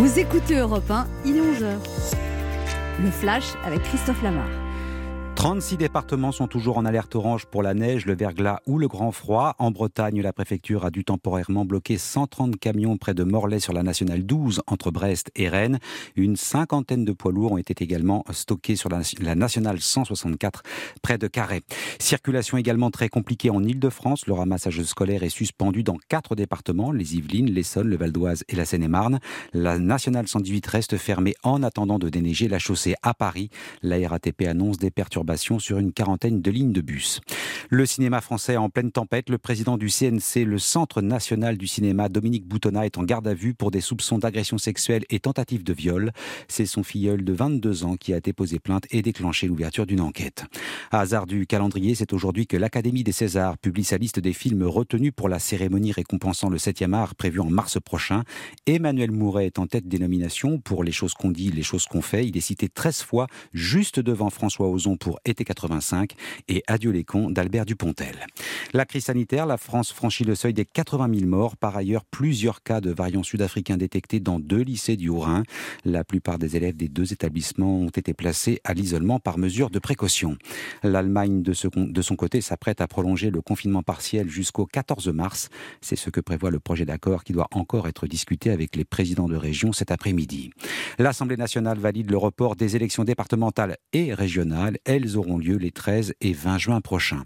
Vous écoutez Europe 1, il est 11h. Le flash avec Christophe Lamar. 36 départements sont toujours en alerte orange pour la neige, le verglas ou le grand froid. En Bretagne, la préfecture a dû temporairement bloquer 130 camions près de Morlaix sur la nationale 12 entre Brest et Rennes. Une cinquantaine de poids lourds ont été également stockés sur la, nationale 164 près de Carhaix. Circulation également très compliquée en Ile-de-France. Le ramassage scolaire est suspendu dans quatre départements, les Yvelines, l'Essonne, le Val d'Oise et la Seine-et-Marne. La nationale 118 reste fermée en attendant de déneiger la chaussée à Paris. La RATP annonce des perturbations sur une quarantaine de lignes de bus. Le cinéma français en pleine tempête. Le président du CNC, le Centre national du cinéma, Dominique Boutonnat, est en garde à vue pour des soupçons d'agression sexuelle et tentative de viol. C'est son filleul de 22 ans qui a déposé plainte et déclenché l'ouverture d'une enquête. À hasard du calendrier, c'est aujourd'hui que l'Académie des Césars publie sa liste des films retenus pour la cérémonie récompensant le 7e art prévue en mars prochain. Emmanuel Mouret est en tête des nominations pour Les choses qu'on dit, les choses qu'on fait. Il est cité 13 fois, juste devant François Ozon pour été 85 et Adieu les cons d'Albert Dupontel. La crise sanitaire, la France franchit le seuil des 80 000 morts. Par ailleurs, plusieurs cas de variants sud-africains détectés dans deux lycées du Haut-Rhin. La plupart des élèves des deux établissements ont été placés à l'isolement par mesure de précaution. L'Allemagne, de, son côté, s'apprête à prolonger le confinement partiel jusqu'au 14 mars. C'est ce que prévoit le projet d'accord qui doit encore être discuté avec les présidents de région cet après-midi. L'Assemblée nationale valide le report des élections départementales et régionales. Auront lieu les 13 et 20 juin prochains.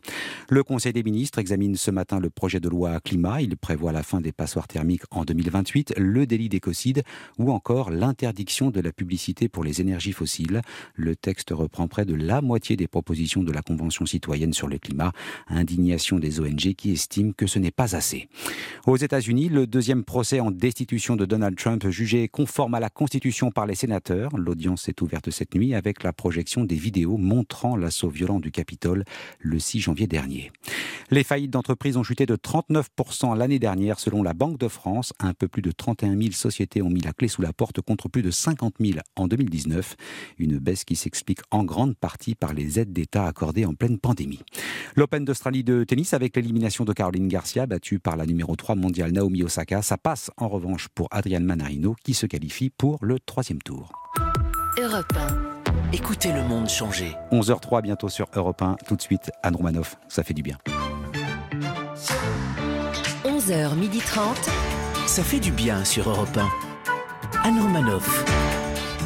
Le Conseil des ministres examine ce matin le projet de loi climat. Il prévoit la fin des passoires thermiques en 2028, le délit d'écocide ou encore l'interdiction de la publicité pour les énergies fossiles. Le texte reprend près de la moitié des propositions de la Convention citoyenne sur le climat, indignation des ONG qui estiment que ce n'est pas assez. Aux États-Unis, le deuxième procès en destitution de Donald Trump jugé conforme à la Constitution par les sénateurs. L'audience est ouverte cette nuit avec la projection des vidéos montrant l'assaut violent du Capitole le 6 janvier dernier. Les faillites d'entreprises ont chuté de 39% l'année dernière selon la Banque de France. Un peu plus de 31 000 sociétés ont mis la clé sous la porte contre plus de 50 000 en 2019. Une baisse qui s'explique en grande partie par les aides d'État accordées en pleine pandémie. L'Open d'Australie de tennis avec l'élimination de Caroline Garcia battue par la numéro 3 mondiale Naomi Osaka. Ça passe en revanche pour Adrian Manarino qui se qualifie pour le troisième tour. Europe 1. Écoutez le monde changer. 11h03 bientôt sur Europe 1. Tout de suite, Anne Romanoff. Ça fait du bien. 11h30. Ça fait du bien sur Europe 1. Anne Romanoff.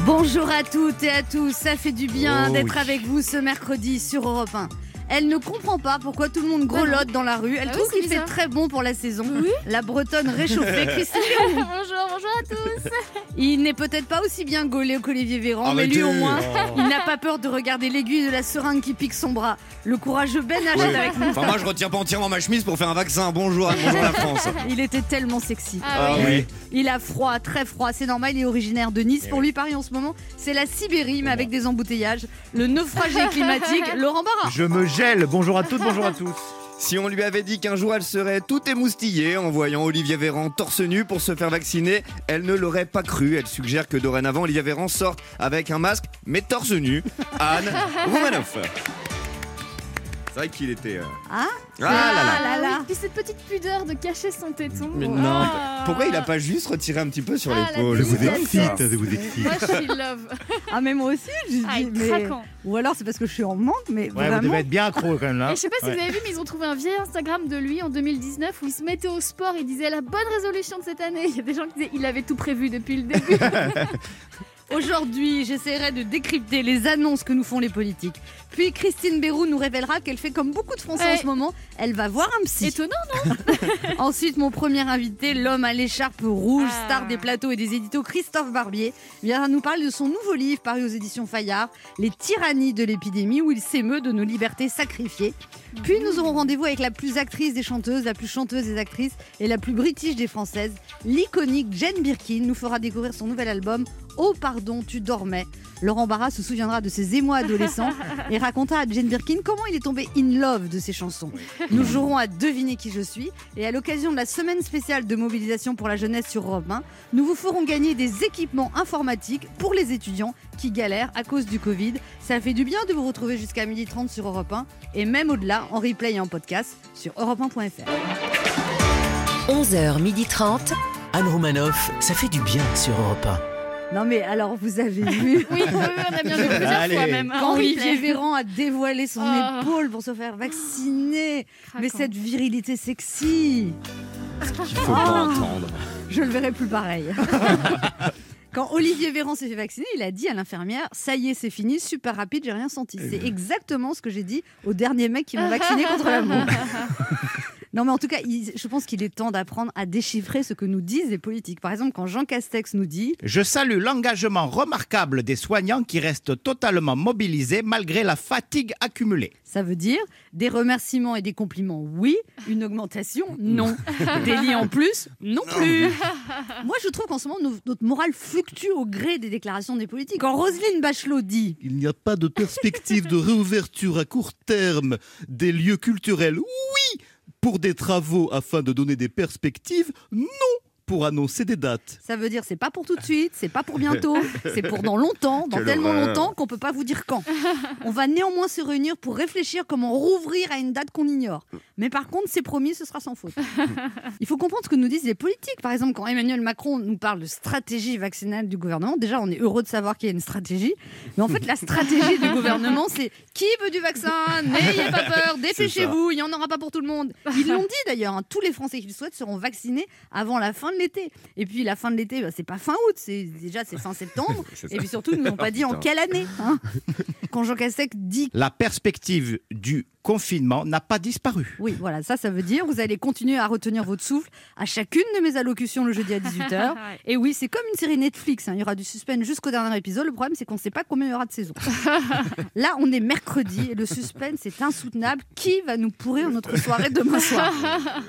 Bonjour à toutes et à tous. Ça fait du bien oh d'être avec vous ce mercredi sur Europe 1. Elle ne comprend pas pourquoi tout le monde grelotte dans la rue. Elle ah trouve qu'il fait très bon pour la saison. La bretonne réchauffée, Christine. bonjour, bonjour à tous. Il n'est peut-être pas aussi bien gaulé qu'Olivier Véran, mais lui au moins, oh. il n'a pas peur de regarder l'aiguille de la seringue qui pique son bras. Le courageux Ben H avec nous. Enfin, moi, je retire pas entièrement ma chemise pour faire un vaccin. Bonjour, bonjour la France. Il était tellement sexy. Ah, oui. Il a froid, très froid. C'est normal, il est originaire de Nice. Eh pour lui, Paris en ce moment, c'est la Sibérie, mais avec des embouteillages. Le naufragé climatique, Laurent Barra. Je me Bonjour à toutes, bonjour à tous. Si on lui avait dit qu'un jour elle serait tout émoustillée en voyant Olivier Véran torse nu pour se faire vacciner, elle ne l'aurait pas cru. Elle suggère que dorénavant Olivier Véran sorte avec un masque mais torse nu. Anne Roumanoff. C'est vrai qu'il était. Euh, ah, ah là là. Ah, cette petite pudeur de cacher son téton. Mais non. Pourquoi il a pas juste retiré un petit peu sur ah, l'épaule Je vous excite, je vous excite. Moi, je suis love. Ah, mais moi aussi, je ah, dis, mais... Ou alors c'est parce que je suis en manque, mais ouais, vraiment. Vous devez être bien accro quand même là. Et je sais pas si vous avez vu, mais ils ont trouvé un vieil Instagram de lui en 2019 où il se mettait au sport. Il disait la bonne résolution de cette année. Il y a des gens qui disaient il avait tout prévu depuis le début. Aujourd'hui, j'essaierai de décrypter les annonces que nous font les politiques. Puis Christine Bérou nous révélera qu'elle fait comme beaucoup de Français en ce moment, elle va voir un psy. Étonnant, non Ensuite, mon premier invité, l'homme à l'écharpe rouge, ah. star des plateaux et des éditos, Christophe Barbier, viendra nous parler de son nouveau livre paru aux éditions Fayard, Les tyrannies de l'épidémie, où il s'émeut de nos libertés sacrifiées. Puis nous aurons rendez-vous avec la plus actrice des chanteuses, la plus chanteuse des actrices et la plus british des françaises, l'iconique Jane Birkin, nous fera découvrir son nouvel album Oh pardon, tu dormais. Laurent Barra se souviendra de ses émois adolescents et racontera à Jane Birkin comment il est tombé in love de ses chansons. Nous jouerons à deviner qui je suis et à l'occasion de la semaine spéciale de mobilisation pour la jeunesse sur Europe 1, nous vous ferons gagner des équipements informatiques pour les étudiants qui galèrent à cause du Covid. Ça fait du bien de vous retrouver jusqu'à 12h30 sur Europe 1 et même au-delà en replay et en podcast sur europe1.fr. 11h30. Anne Romanoff, ça fait du bien sur Europe 1. Non mais alors vous avez vu Oui, on a bien vu plusieurs Allez. fois même. quand en Olivier. Véran a dévoilé son Oh. épaule pour se faire vacciner. Mais cette virilité sexy, Qu'il faut pas Ah. entendre. je le verrai plus pareil. Quand Olivier Véran s'est fait vacciner, il a dit à l'infirmière Ça y est, c'est fini, super rapide, j'ai rien senti. C'est exactement ce que j'ai dit au dernier mec qui m'a vacciné contre la bombe. Non, mais en tout cas, il- je pense qu'il est temps d'apprendre à déchiffrer ce que nous disent les politiques. Par exemple, quand Jean Castex nous dit Je salue l'engagement remarquable des soignants qui restent totalement mobilisés malgré la fatigue accumulée. Ça veut dire des remerciements et des compliments, oui. Une augmentation, non. Des lits en plus, non plus. Moi, je trouve qu'en ce moment, notre morale fluctue au gré des déclarations des politiques. Quand Roselyne Bachelot dit Il n'y a pas de perspective de réouverture à court terme des lieux culturels. Oui, pour des travaux afin de donner des perspectives. Non, pour annoncer des dates. ça veut dire c'est pas pour tout de suite, c'est pas pour bientôt, c'est pour dans longtemps, dans Quelle tellement horreur. longtemps qu'on peut pas vous dire quand. On va néanmoins se réunir pour réfléchir comment rouvrir à une date qu'on ignore. Mais par contre, c'est promis, ce sera sans faute. Il faut comprendre ce que nous disent les politiques. Par exemple, quand Emmanuel Macron nous parle de stratégie vaccinale du gouvernement, déjà, on est heureux de savoir qu'il y a une stratégie. Mais en fait, la stratégie du gouvernement, c'est qui veut du vaccin? N'ayez pas peur, dépêchez-vous, il n'y en aura pas pour tout le monde. Ils l'ont dit d'ailleurs, hein, tous les Français qui le souhaitent seront vaccinés avant la fin de l'été. Et puis la fin de l'été, bah, c'est pas fin août, c'est déjà c'est fin septembre. C'est Et puis surtout, ils nous ont pas dit en quelle année. hein. Quand Jean Castex dit La perspective du confinement n'a pas disparu. oui, voilà, ça, ça veut dire vous allez continuer à retenir votre souffle à chacune de mes allocutions le jeudi à 18h. Ouais. Et oui, c'est comme une série Netflix. hein. Il y aura du suspense jusqu'au dernier épisode. Le problème, c'est qu'on ne sait pas combien il y aura de saisons. Là, on est mercredi et le suspense est insoutenable. Qui va nous pourrir notre soirée demain soir?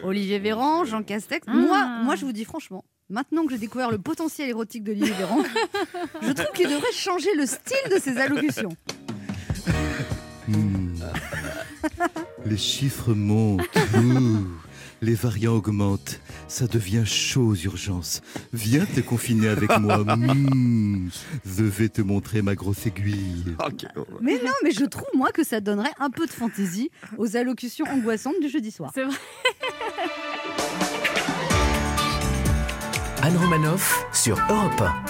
Olivier Véran, Jean Castex. Ah. Moi, moi, je vous dis franchement. Maintenant que j'ai découvert le potentiel érotique d'Olivier Véran, je trouve qu'il devrait changer le style de ses allocutions. Hmm. Les chiffres montent. Ouh. Les variants augmentent. Ça devient chaud aux urgences. Viens te confiner avec moi. Hmm. Je vais te montrer ma grosse aiguille. Quelle horreur. Mais non, mais je trouve moi que ça donnerait un peu de fantaisie aux allocutions angoissantes du jeudi soir. C'est vrai. Anne Romanoff sur Europe 1.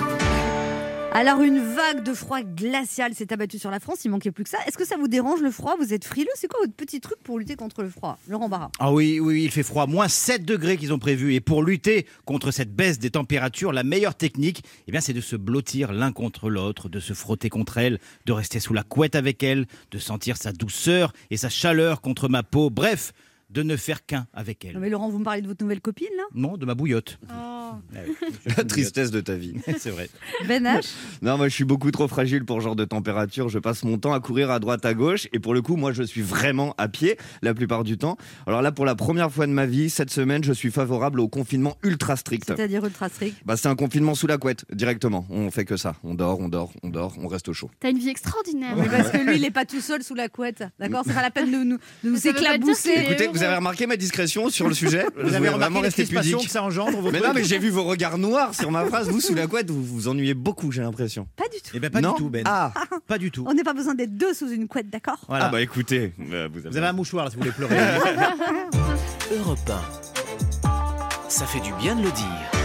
Alors une vague de froid glacial s'est abattue sur la France, il manquait plus que ça. Est-ce que ça vous dérange le froid? Vous êtes frileux? C'est quoi votre petit truc pour lutter contre le froid? Laurent Barra. Ah oui, oui, il fait froid. Moins 7 degrés qu'ils ont prévu. Et pour lutter contre cette baisse des températures, la meilleure technique, eh bien, c'est de se blottir l'un contre l'autre, de se frotter contre elle, de rester sous la couette avec elle, de sentir sa douceur et sa chaleur contre ma peau. Bref, de ne faire qu'un avec elle. Non mais Laurent, vous me parlez de votre nouvelle copine là? Non, de ma bouillotte. Oh. Ah oui, La tristesse de ta vie. c'est vrai. Ben H? Non, moi je suis beaucoup trop fragile pour ce genre de température. Je passe mon temps à courir à droite à gauche et pour le coup, moi je suis vraiment à pied la plupart du temps. Alors là, pour la première fois de ma vie, cette semaine, je suis favorable au confinement ultra strict. C'est-à-dire ultra strict? Bah, c'est un confinement sous la couette directement. On fait que ça. On dort, on dort, on dort, on reste au chaud. T'as une vie extraordinaire. Mais parce que lui, il est pas tout seul sous la couette. D'accord? C'est pas la peine de nous, de éclabousser. Écoutez, vous avez remarqué ma discrétion sur le sujet Je Vous avez remarqué les rester crispations pudique. que ça engendre vos Mais non, mais j'ai vu vos regards noirs sur ma phrase. Vous sous la couette, vous vous ennuyez beaucoup, j'ai l'impression. Pas du tout. Eh bien, pas Non du tout, Ben. Ah, Pas du tout. On n'a pas besoin d'être deux sous une couette, d'accord Voilà. ah bah écoutez, euh, vous Vous avez, avez un mouchoir là, si vous voulez pleurer. Europe 1. Ça fait du bien de le dire.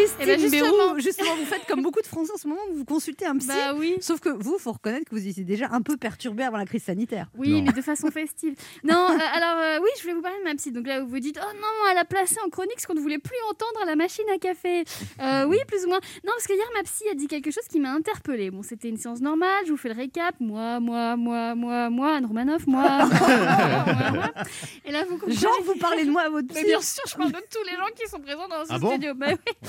Christine Eh ben, Béroux, justement. justement, vous faites comme beaucoup de Français en ce moment, vous consultez un psy. Bah oui. Sauf que vous, faut reconnaître que vous étiez déjà un peu perturbé avant la crise sanitaire. Oui, Non. mais de façon festive. Non, euh, alors euh, oui, je voulais vous parler de ma psy. Donc là, vous vous dites, oh non, elle a placé en chronique ce qu'on ne voulait plus entendre à la machine à café. Euh, oui, plus ou moins. Non, parce que hier, ma psy a dit quelque chose qui m'a interpellée. Bon, c'était une séance normale, je vous fais le récap. Moi, moi, moi, moi, moi, Anne Romanoff, moi, moi, moi, moi. Et là, vous comprenez. Genre, vous parlez de moi à votre Mais psy. bien sûr, je parle de tous les gens qui sont présents dans ce Ah bon studio. Bah oui.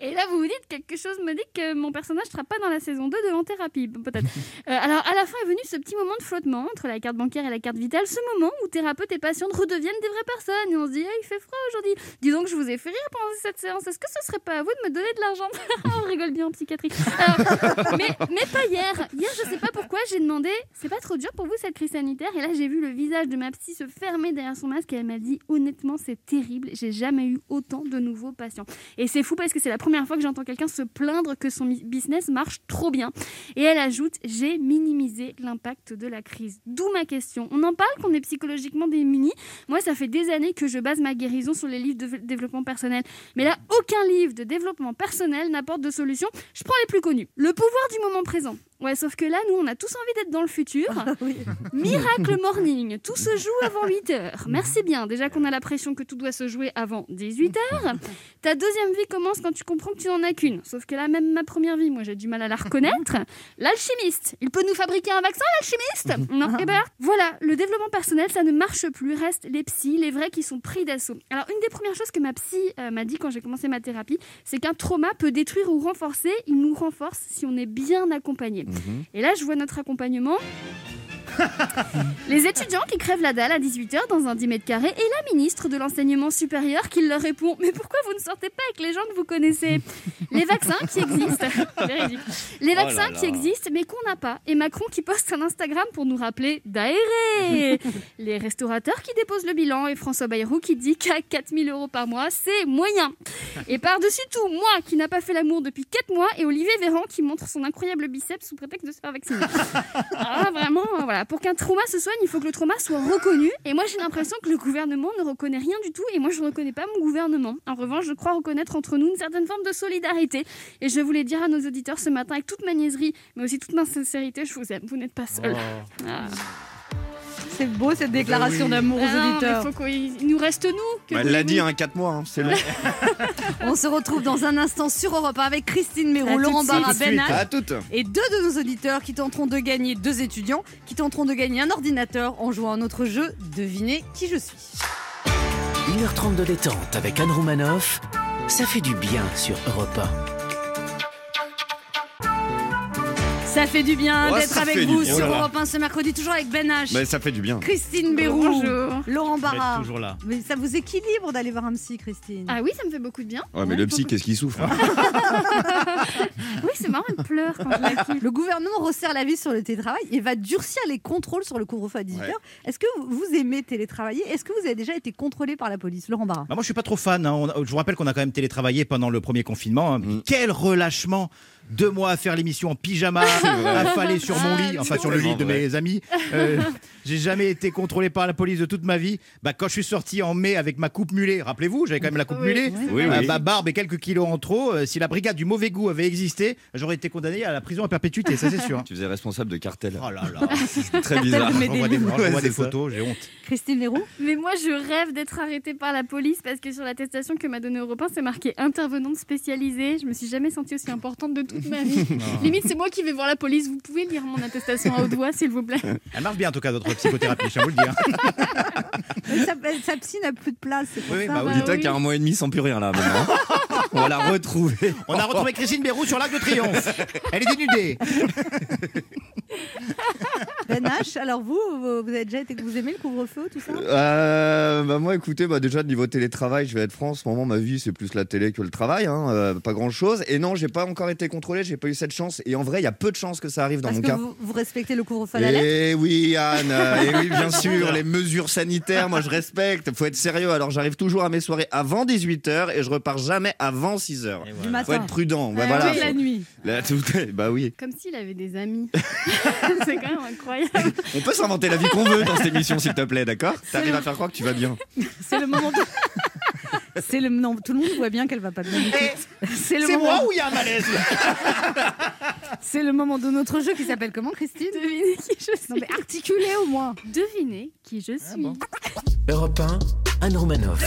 Et là, vous vous dites quelque chose me dit que mon personnage ne sera pas dans la saison 2 de l'en-thérapie, peut-être. Euh, alors, à la fin est venu ce petit moment de flottement entre la carte bancaire et la carte vitale, ce moment où thérapeute et patiente redeviennent des vraies personnes. Et on se dit, Ah, il fait froid aujourd'hui. Dis donc, je vous ai fait rire pendant cette séance. Est-ce que ce serait pas à vous de me donner de l'argent? On rigole bien en psychiatrie. Alors, mais, mais pas hier. Hier, je sais pas pourquoi, j'ai demandé, c'est pas trop dur pour vous cette crise sanitaire? Et là, j'ai vu le visage de ma psy se fermer derrière son masque et elle m'a dit, honnêtement, c'est terrible. J'ai jamais eu autant de nouveaux patients. Et c'est fou parce que c'est la première première fois que j'entends quelqu'un se plaindre que son business marche trop bien. Et elle ajoute J'ai minimisé l'impact de la crise. D'où ma question. On en parle qu'on est psychologiquement démunis. Moi, ça fait des années que je base ma guérison sur les livres de développement personnel. Mais là, aucun livre de développement personnel n'apporte de solution. Je prends les plus connus. Le pouvoir du moment présent. Ouais, sauf que là, nous, on a tous envie d'être dans le futur. Miracle Morning, tout se joue avant 8 heures. Merci bien. Déjà qu'on a la pression que tout doit se jouer avant 18 heures. Ta deuxième vie commence quand tu comprends que tu n'en as qu'une. Sauf que là, même ma première vie, moi, j'ai du mal à la reconnaître. L'alchimiste. Il peut nous fabriquer un vaccin, l'alchimiste? Non. Et ben, voilà, le développement personnel, ça ne marche plus. Restent les psys, les vrais qui sont pris d'assaut. Alors, une des premières choses que ma psy euh, m'a dit quand j'ai commencé ma thérapie, c'est qu'un trauma peut détruire ou renforcer. Il nous renforce si on est bien accompagné. Et là, je vois notre accompagnement. Les étudiants qui crèvent la dalle à 18h dans un 10 mètres carrés et la ministre de l'enseignement supérieur qui leur répond Mais pourquoi vous ne sortez pas avec les gens que vous connaissez? Les vaccins qui existent. Les Oh vaccins là là. qui existent mais qu'on n'a pas. Et Macron qui poste un Instagram pour nous rappeler d'aérer. Les restaurateurs qui déposent le bilan et François Bayrou qui dit qu'à 4000 euros par mois, c'est moyen. Et par-dessus tout, moi qui n'a pas fait l'amour depuis 4 mois et Olivier Véran qui montre son incroyable biceps sous prétexte de se faire vacciner. Ah, vraiment, voilà. Pour qu'un trauma se soigne, il faut que le trauma soit reconnu. Et moi, j'ai l'impression que le gouvernement ne reconnaît rien du tout. Et moi, je ne reconnais pas mon gouvernement. En revanche, je crois reconnaître entre nous une certaine forme de solidarité. Et je voulais dire à nos auditeurs ce matin, avec toute ma niaiserie, mais aussi toute ma sincérité, je vous aime. Vous n'êtes pas seuls. Ah. C'est beau cette déclaration d'amour aux Ah non, mais auditeurs. faut il nous reste nous. Que Bah, Elle l'a dit, hein, 4 mois, hein, c'est long. On se retrouve dans un instant sur Europe 1 avec Christine tout Laurent Barra. Ben et deux de nos auditeurs qui tenteront de gagner, deux étudiants, qui tenteront de gagner un ordinateur en jouant à notre jeu Devinez qui je suis. 1h30 de détente avec Anne Romanoff, ça fait du bien sur Europe Ça fait du bien Ouais, d'être ça avec du vous bien. sur Oh là là. Europe 1 ce mercredi, toujours avec Ben H, Mais ça fait du bien. Christine Bérou, Bonjour. Laurent Barra. toujours là. Mais ça vous équilibre d'aller voir un psy, Christine Ah oui, ça me fait beaucoup de bien. Ouais, mais le psy, qu'est-ce qu'il souffre hein Oui, c'est marrant, elle pleure quand je la quitte. Le gouvernement resserre la vis sur le télétravail et va durcir les contrôles sur le couvre-feu à 18h. Ouais. Est-ce que vous aimez télétravailler? Est-ce que vous avez déjà été contrôlé par la police? Laurent Barra Bah, moi, je suis pas trop fan. hein. On a- je vous rappelle qu'on a quand même télétravaillé pendant le premier confinement. hein. Mm. Quel relâchement Deux mois à faire l'émission en pyjama, affalé sur mon lit, enfin sur le lit de mes amis. Euh, J'ai jamais été contrôlé par la police de toute ma vie. Bah, quand je suis sorti en mai avec ma coupe mulet, rappelez-vous, j'avais quand même la coupe Oui. mulet, Oui, euh, oui. ma barbe et quelques kilos en trop. Euh, si la brigade du mauvais goût avait existé, j'aurais été condamné à la prison à perpétuité, ça c'est sûr. Tu faisais responsable de cartel. Oh là là, C'est très bizarre. Mais j'envoie des des, Ouais, photos, j'ai honte. Christine Leroux Mais moi, je rêve d'être arrêtée par la police parce que sur l'attestation que m'a donnée Europe 1, c'est marqué intervenante spécialisée. Je me suis jamais sentie aussi importante de toute ma vie. Limite, c'est moi qui vais voir la police. Vous pouvez lire mon attestation à haute voix, s'il vous plaît. Elle marche bien en tout cas, notre psychothérapie, je tiens à vous le dire. Mais sa, sa psy n'a plus de place, c'est pour Oui, oui, ça. bah qu'il y a un mois et demi sans plus rien là maintenant. On va la retrouver. On a retrouvé Christine Bérou sur l'Arc de Triomphe. Elle est dénudée. Ben H, alors vous, vous vous avez déjà été, vous aimez le couvre-feu, tout ça? Euh, bah moi écoutez bah déjà niveau télétravail je vais être franc en ce moment ma vie c'est plus la télé que le travail hein, euh, pas grand chose et non j'ai pas encore été contrôlé j'ai pas eu cette chance. Et en vrai il y a peu de chances que ça arrive dans Parce mon que cas. vous, vous respectez le couvre-feu à la lettre? Et oui Anne euh, et oui bien sûr les mesures sanitaires moi je respecte. Faut être sérieux. Alors j'arrive toujours à mes soirées avant 18h et je repars jamais avant 6h Et du voilà. faut matin. être prudent. Ouais, Ah, voilà. oui, la nuit. Là, tout est- bah oui. Comme s'il avait des amis. c'est quand même incroyable. On peut s'inventer la vie qu'on veut dans cette émission s'il te plaît d'accord t'arrives à faire croire que tu vas bien C'est le moment. de- C'est le non, tout le monde voit bien qu'elle va pas bien. tout. C'est moment. moi ou il y a un malaise C'est le moment de notre jeu qui s'appelle comment, Christine? Devinez qui je suis. Non mais articulé au moins. Devinez qui je suis. bon? Europe 1, Anne Romanoff.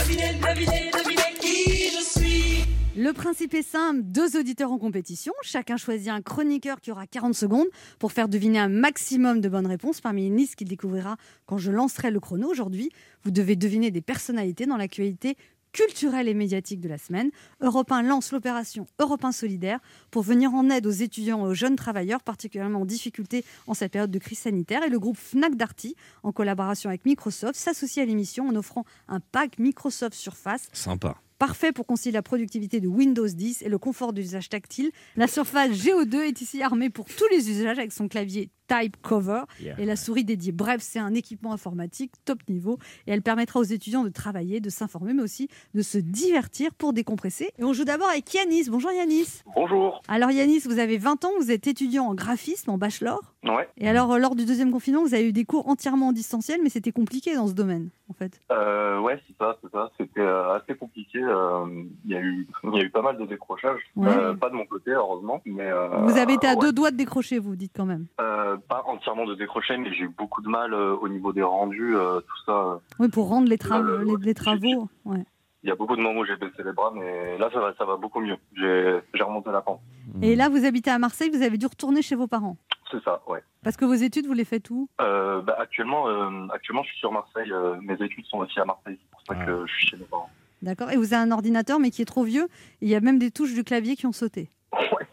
Le principe est simple, deux auditeurs en compétition, chacun choisit un chroniqueur qui aura 40 secondes pour faire deviner un maximum de bonnes réponses parmi une liste qu'il découvrira quand je lancerai le chrono. Aujourd'hui, vous devez deviner des personnalités dans l'actualité culturelle et médiatique de la semaine. Europe 1 lance l'opération Europe 1 solidaire pour venir en aide aux étudiants et aux jeunes travailleurs particulièrement en difficulté en cette période de crise sanitaire. Et le groupe Fnac Darty, en collaboration avec Microsoft, s'associe à l'émission en offrant un pack Microsoft Surface sympa Parfait pour concilier la productivité de Windows 10 et le confort d'usage tactile. La Surface GO2 est ici armée pour tous les usages avec son clavier Type Cover Yeah. et la souris dédiée. Bref, c'est un équipement informatique top niveau et elle permettra aux étudiants de travailler, de s'informer, mais aussi de se divertir pour décompresser. Et on joue d'abord avec Yanis. Bonjour Yanis. Bonjour. Alors Yanis, vous avez 20 ans, vous êtes étudiant en graphisme, en bachelor. Ouais. Et alors, euh, lors du deuxième confinement, vous avez eu des cours entièrement en distanciel, mais c'était compliqué dans ce domaine, en fait. Euh, ouais, c'est ça, c'est ça. C'était euh, assez compliqué. euh, Il y a eu, il y a eu pas mal de décrochages. Ouais. Euh, pas de mon côté, heureusement, mais. euh, vous avez été à ouais. deux doigts de décrocher, vous dites quand même. Pas entièrement de décrocher, mais j'ai eu beaucoup de mal euh, au niveau des rendus, euh, tout ça. Oui, pour rendre les, tra- Euh, les, les travaux. Ouais. Il y a beaucoup de moments où j'ai baissé les bras, mais là, ça va, ça va beaucoup mieux. J'ai, remonté la pente. Et là, vous habitez à Marseille, vous avez dû retourner chez vos parents. C'est ça, ouais. Parce que vos études, vous les faites où? Euh, bah, actuellement, euh, actuellement, je suis sur Marseille. euh, mes études sont aussi à Marseille. C'est pour ça Ah. que je suis chez mes parents. D'accord. Et vous avez un ordinateur, mais qui est trop vieux. Il y a même des touches du clavier qui ont sauté. Ouais,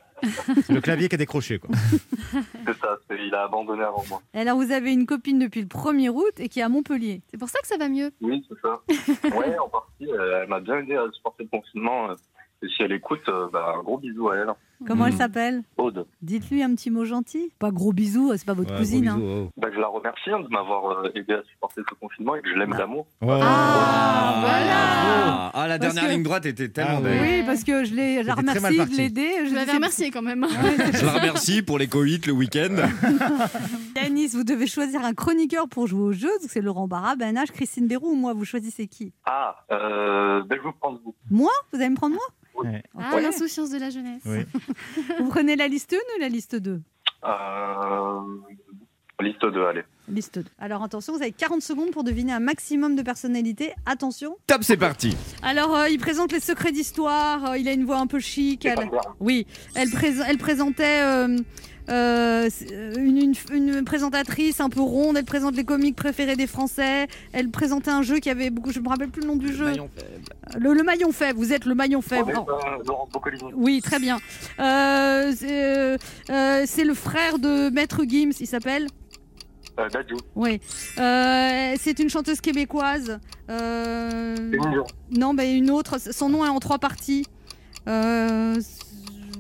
C'est le clavier qui a décroché. Quoi. c'est ça. c'est- il a abandonné avant moi. Et alors, vous avez une copine depuis le 1er août et qui est à Montpellier. C'est pour ça que ça va mieux. Oui, c'est ça. Ouais, en partie. euh, elle m'a bien aidé à supporter le confinement. euh, et si elle écoute, euh, bah, un gros bisou à elle. Comment elle Mhm. s'appelle Aude. Dites-lui un petit mot gentil. Pas gros bisous, c'est pas votre Ouais, cousine. gros hein. bisous, oh. Bah, je la remercie hein, de m'avoir euh, aidé à supporter ce confinement et que je l'aime d'amour. Oh. Ah, voilà. Ah, ah, la Parce dernière que- ligne droite était tellement Ah, belle. Oui, parce que je l'ai je la C'était très mal remercie de parti. l'aider. Je Je l'avais remercié quand même. Je la remercie pour les coïts le week-end. Yanis, vous devez choisir un chroniqueur pour jouer au jeu. Donc C'est Laurent Barra, Ben H, Christine Béroux ou moi. Vous choisissez qui? Ah, euh, ben, je vous prends vous. Moi? Vous allez me prendre moi? Ouais. Ah, Ok. l'insouciance de la jeunesse. Oui. Vous prenez la liste 1 ou la liste 2 Euh, liste 2, allez. Liste 2. Alors attention, vous avez 40 secondes pour deviner un maximum de personnalités. Attention. Top, c'est parti. Alors, euh, il présente les secrets d'histoire. euh, il a une voix un peu chic. Elle-. Oui, elle, prés- elle présentait euh, euh, une, une- une présentatrice un peu ronde. Elle présente les comiques préférés des Français. Elle présentait un jeu qui avait beaucoup. Je me rappelle plus le nom du jeu. Le, le maillon faible. Vous êtes le maillon faible. Oh. euh, Laurent Boccolini. Oui, très bien. Euh, c'est euh, euh, le frère de Maître Gims. Il s'appelle. Euh. Oui. Euh, c'est une chanteuse québécoise. Euh, non, bah, une autre. Son nom est en trois parties. Euh,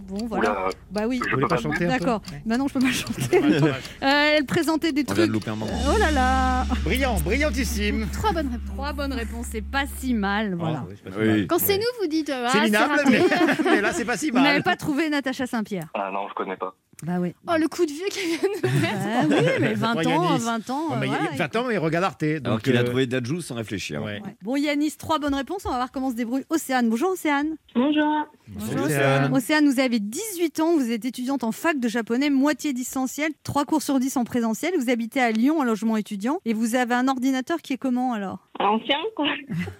bon, voilà. Oula, Bah oui. je peux pas pas chanter D'accord. Bah non, je peux pas chanter. Euh, elle présentait des On vient de trucs. moment. Oh là là Brillant, brillantissime. Trois bonnes réponses. Trois bonnes réponses, c'est pas si mal. Voilà. Oh, oui, c'est pas si Oui. mal. Quand c'est nous, vous dites. euh, C'est ah, minable, raté. mais, mais là, c'est pas si Vous n'avez mal. pas trouvé Natacha Saint-Pierre Ah non, je connais pas. Bah oui. Oh, le coup de vieux qui vient de nous mettre. Ah oui, mais 20 Attends, ans, Yanis. 20 ans. Euh, mais il y a voilà. 20 ans, mais il regarde Arte. Alors donc, qu'il a euh, trouvé Dadju sans réfléchir. ouais. Ouais. Bon, Yanis, trois bonnes réponses. On va voir comment se débrouille Océane. Bonjour Océane. Bonjour. Bonjour, Océane. Océane, vous avez 18 ans, vous êtes étudiante en fac de japonais, moitié distanciel, 3 cours sur 10 en présentiel. Vous habitez à Lyon, en logement étudiant, et vous avez un ordinateur qui est comment alors? Ancien, quoi.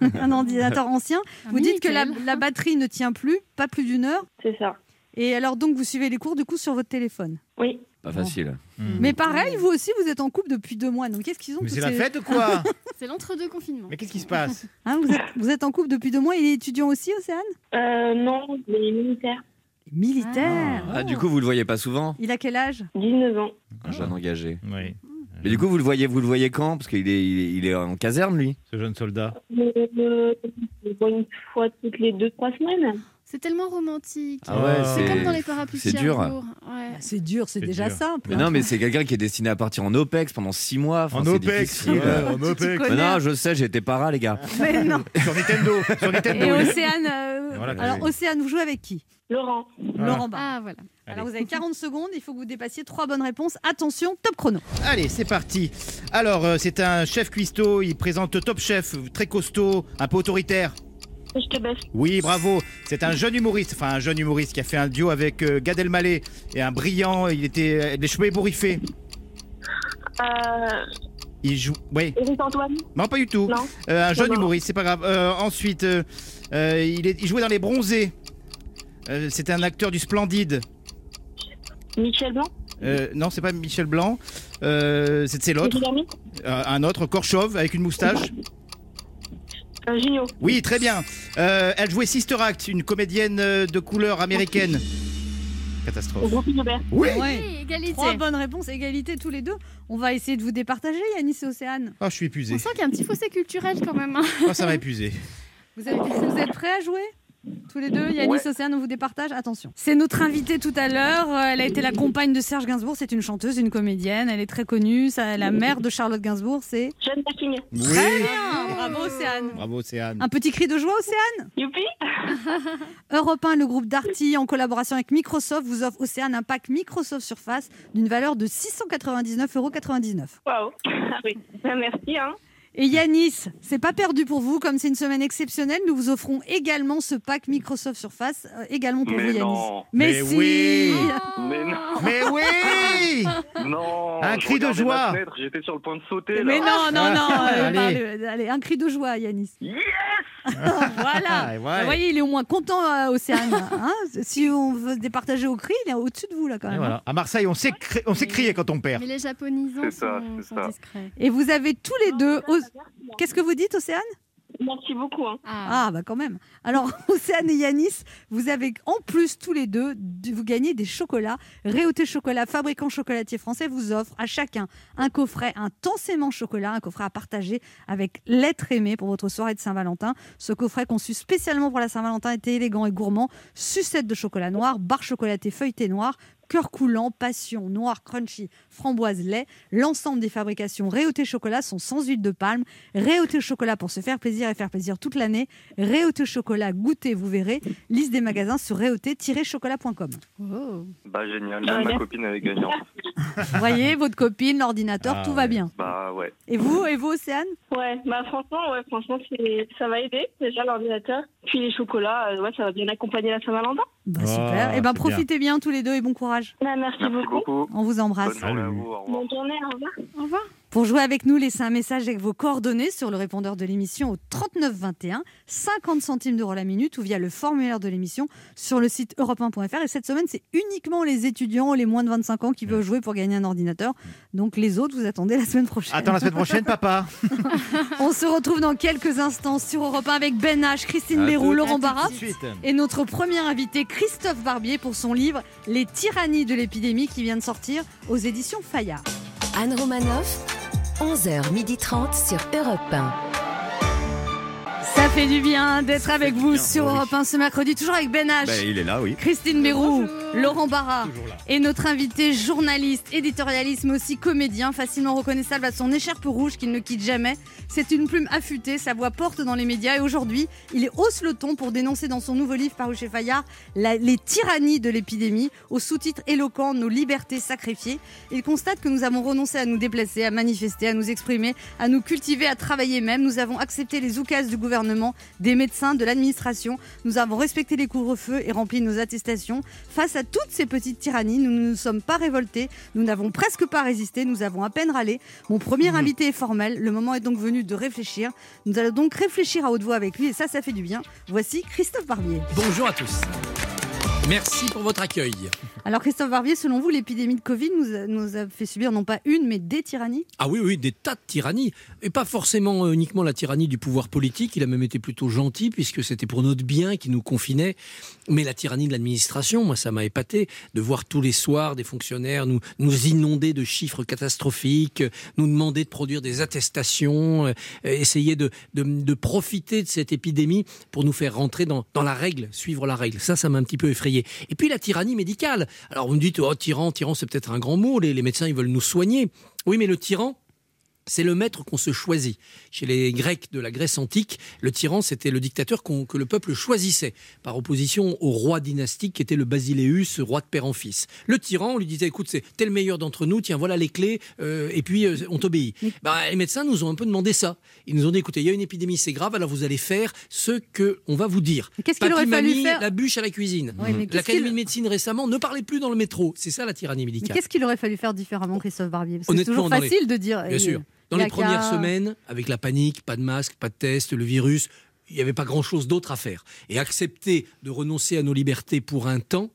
Un ordinateur ancien? Un Vous dites que la batterie ne tient plus, pas plus d'une heure? C'est ça. Et alors donc vous suivez les cours du coup sur votre téléphone. Oui. Pas facile. Hmm. Mais pareil, vous aussi, vous êtes en couple depuis deux mois. Donc qu'est-ce qu'ils ont Mais tous c'est la ces- fête ou quoi C'est l'entre-deux confinement. Mais qu'est-ce qui se passe Hein, vous, êtes, vous êtes en couple depuis deux mois. Il est étudiant aussi, Océane? Euh, non, les militaires. Militaire. Ah, du coup, vous le voyez pas souvent? Il a quel âge? 19 ans. Un jeune engagé. Oui, Mais du coup, vous le voyez, vous le voyez quand? Parce qu'il est, il est, il est en caserne, lui. ce jeune soldat. Euh, je vois une fois toutes les 2-3 semaines. C'est tellement romantique. Ah ouais, c'est comme dans les parapluies de c'est dur. Ouais. C'est dur, c'est déjà dur. simple. Mais non, mais c'est quelqu'un qui est destiné à partir en OPEX pendant 6 mois. Enfin, En OPEX. ouais, en OPEX. Mais non, je sais, j'étais para, les gars. Mais non. Sur Nintendo. Sur Nintendo. Et. Océane, euh, Voilà, alors oui. Océane, vous jouez avec qui? Laurent. Laurent Barra. Ah, voilà. Alors vous avez 40 secondes, il faut que vous dépassiez trois bonnes réponses. Attention, top chrono. Allez, c'est parti. Alors, euh, c'est un chef cuistot. Il présente Top Chef, très costaud, un peu autoritaire. Je te baisse. Oui, bravo. C'est un jeune humoriste, enfin un jeune humoriste qui a fait un duo avec euh, Gad Elmaleh et un brillant. Il était euh, les cheveux ébouriffés. Euh, Il joue. Oui. Eric Antoine? Non, pas du tout. Non. Euh, un jeune Non, non. humoriste, c'est pas grave. Euh, ensuite, euh, il, est, il jouait dans Les Bronzés. C'était un acteur du Splendide. Michel Blanc? Non, c'est pas Michel Blanc. C'est l'autre. Un autre, Korchov, avec une moustache. Euh, Junio. Oui, très bien. Euh, elle jouait Sister Act, une comédienne euh, de couleur américaine. Catastrophe. Groupe. Oui. Ouais. Oui, égalité. Trois bonnes réponses, égalité tous les deux. On va essayer de vous départager, Yanis et Océane. Oh, je suis On épuisé. sent qu'il y a un petit fossé culturel quand même. hein. Oh, ça m'a épuisé. Vous, avez- vous êtes prêts à jouer? Tous les deux, Yanis, Ouais. Océane, on vous départage Attention. C'est notre invitée tout à l'heure. Euh, Elle a été la compagne de Serge Gainsbourg. C'est une chanteuse, une comédienne. Elle est très connue. Ça, la mère de Charlotte Gainsbourg, c'est. Jeanne. Très bien Bravo, Océane. Bravo, Océane. Un petit cri de joie, Océane? Youpi Europe 1, le groupe Darty, en collaboration avec Microsoft, vous offre Océane un pack Microsoft Surface d'une valeur de 699,99 euros. Waouh Ah oui, Ben, merci. Hein. Et Yanis, c'est pas perdu pour vous, comme c'est une semaine exceptionnelle, nous vous offrons également ce pack Microsoft Surface, euh, également pour Mais vous, Yanis. non. Mais, Mais si oui. Mais non, Mais oui non. Un je cry de regardais joie. fenêtre, J'étais sur le point de sauter. Mais là. non, non, non, Ah, euh, allez. allez, un cri de joie, Yanis. Yes voilà. Ah, Vous voyez, il est au moins content, euh, Océane. hein. si on veut se départager au cri, il est au-dessus de vous, là, quand même. hein. voilà. À Marseille, on sait, cri- on sait crier quand on perd. Mais les japonisants C'est ça, sont, discrets. Et vous avez tous les deux. os- Qu'est-ce que vous dites, Océane? Merci beaucoup. Hein. Ah. Ah, bah quand même. Alors, Océane et Yanis, vous avez en plus tous les deux, de- vous gagnez des chocolats. Réauté Chocolat, fabricant chocolatier français, vous offre à chacun un coffret intensément chocolat, un coffret à partager avec l'être aimé pour votre soirée de Saint-Valentin. Ce coffret conçu spécialement pour la Saint-Valentin était élégant et gourmand. Sucette de chocolat noir, barre chocolatée feuilletée noire, cœur coulant, passion, noir, crunchy, framboise, lait. L'ensemble des fabrications Réauté Chocolat sont sans huile de palme. Réauté Chocolat pour se faire plaisir et faire plaisir toute l'année. Réauté Chocolat, goûtez, vous verrez. Liste des magasins sur réauté-chocolat.com. Bah génial, Ah, même ma copine elle est gagnante. Vous voyez, votre copine, l'ordinateur, Ah tout va ouais. bien. Bah ouais. Et vous, et vous, Océane? Ouais, bah franchement, ouais, franchement, ça va aider déjà l'ordinateur. Puis les chocolats, euh, ouais, ça va bien accompagner la Saint-Valentin. Bah, Oh, Super. Et ben profitez bien. tous les deux et bon courage. Bah, merci, Merci beaucoup. beaucoup. On vous embrasse. Bonne journée à vous. Au revoir. Bonne journée, au revoir. Au revoir. Pour jouer avec nous, laissez un message avec vos coordonnées sur le répondeur de l'émission au 39 21, 50 centimes d'euros la minute ou via le formulaire de l'émission sur le site europe1.fr. Et cette semaine, c'est uniquement les étudiants, les moins de 25 ans qui veulent jouer pour gagner un ordinateur. Donc les autres, vous attendez la semaine prochaine. Attends la semaine prochaine, papa. On se retrouve dans quelques instants sur Europe 1 avec Ben H, Christine Béroux, Laurent Barra et notre premier invité Christophe Barbier pour son livre Les tyrannies de l'épidémie qui vient de sortir aux éditions Fayard. Anne Romanoff, 11h30 sur Europe 1. Ça fait du bien d'être avec vous bien, sur oui. Europe 1 ce mercredi, toujours avec Ben H. Bah, il est là, oui. Christine Béroux, Bonjour. Laurent Barra et notre invité journaliste, éditorialiste mais aussi comédien, facilement reconnaissable à son écharpe rouge qu'il ne quitte jamais. C'est une plume affûtée, sa voix porte dans les médias et aujourd'hui, il est hausse le ton pour dénoncer dans son nouveau livre paru chez Fayard la- les tyrannies de l'épidémie, au sous-titre éloquent Nos libertés sacrifiées. Il constate que nous avons renoncé à nous déplacer, à manifester, à nous exprimer, à nous cultiver, à travailler même. Nous avons accepté les oukases du gouvernement, des médecins, de l'administration. Nous avons respecté les couvre-feux et rempli nos attestations. Face à toutes ces petites tyrannies, nous ne nous sommes pas révoltés, nous n'avons presque pas résisté, nous avons à peine râlé. Mon premier invité est formel, le moment est donc venu de réfléchir. Nous allons donc réfléchir à haute voix avec lui et ça, ça fait du bien. Voici Christophe Barbier. Bonjour à tous. Merci pour votre accueil. Alors Christophe Barbier, selon vous, l'épidémie de Covid nous a, nous a fait subir non pas une, mais des tyrannies? Ah oui, oui, des tas de tyrannies. Et pas forcément euh, uniquement la tyrannie du pouvoir politique, il a même été plutôt gentil puisque c'était pour notre bien qui nous confinait. Mais la tyrannie de l'administration, moi ça m'a épaté de voir tous les soirs des fonctionnaires nous, nous inonder de chiffres catastrophiques, nous demander de produire des attestations, euh, euh, essayer de, de, de profiter de cette épidémie pour nous faire rentrer dans, dans la règle, suivre la règle. Ça, ça m'a un petit peu effrayé. Et puis la tyrannie médicale. Alors vous me dites, oh tyran, tyran c'est peut-être un grand mot, les, les médecins ils veulent nous soigner. Oui, mais le tyran, c'est le maître qu'on se choisit. Chez les Grecs de la Grèce antique, le tyran, c'était le dictateur que le peuple choisissait, par opposition au roi dynastique qui était le Basileus, roi de père en fils. Le tyran, on lui disait, écoute, c'est t'es le meilleur d'entre nous, tiens, voilà les clés, euh, et puis euh, on t'obéit. Bah, les médecins nous ont un peu demandé ça. Ils nous ont dit, écoutez, il y a une épidémie, c'est grave, alors vous allez faire ce que on va vous dire. Qu'est-ce qu'il aurait fallu mamie, faire La bûche à la cuisine. Mais qu'est-ce L'Académie de médecine récemment, ne parlez plus dans le métro. C'est ça la tyrannie médicale. qu'est-ce qu'il aurait fallu faire différemment, Christophe Barbier? C'est toujours les- facile de dire. Bien sûr. Dans les premières semaines, avec la panique, pas de masque, pas de test, le virus, il n'y avait pas grand-chose d'autre à faire. Et accepter de renoncer à nos libertés pour un temps,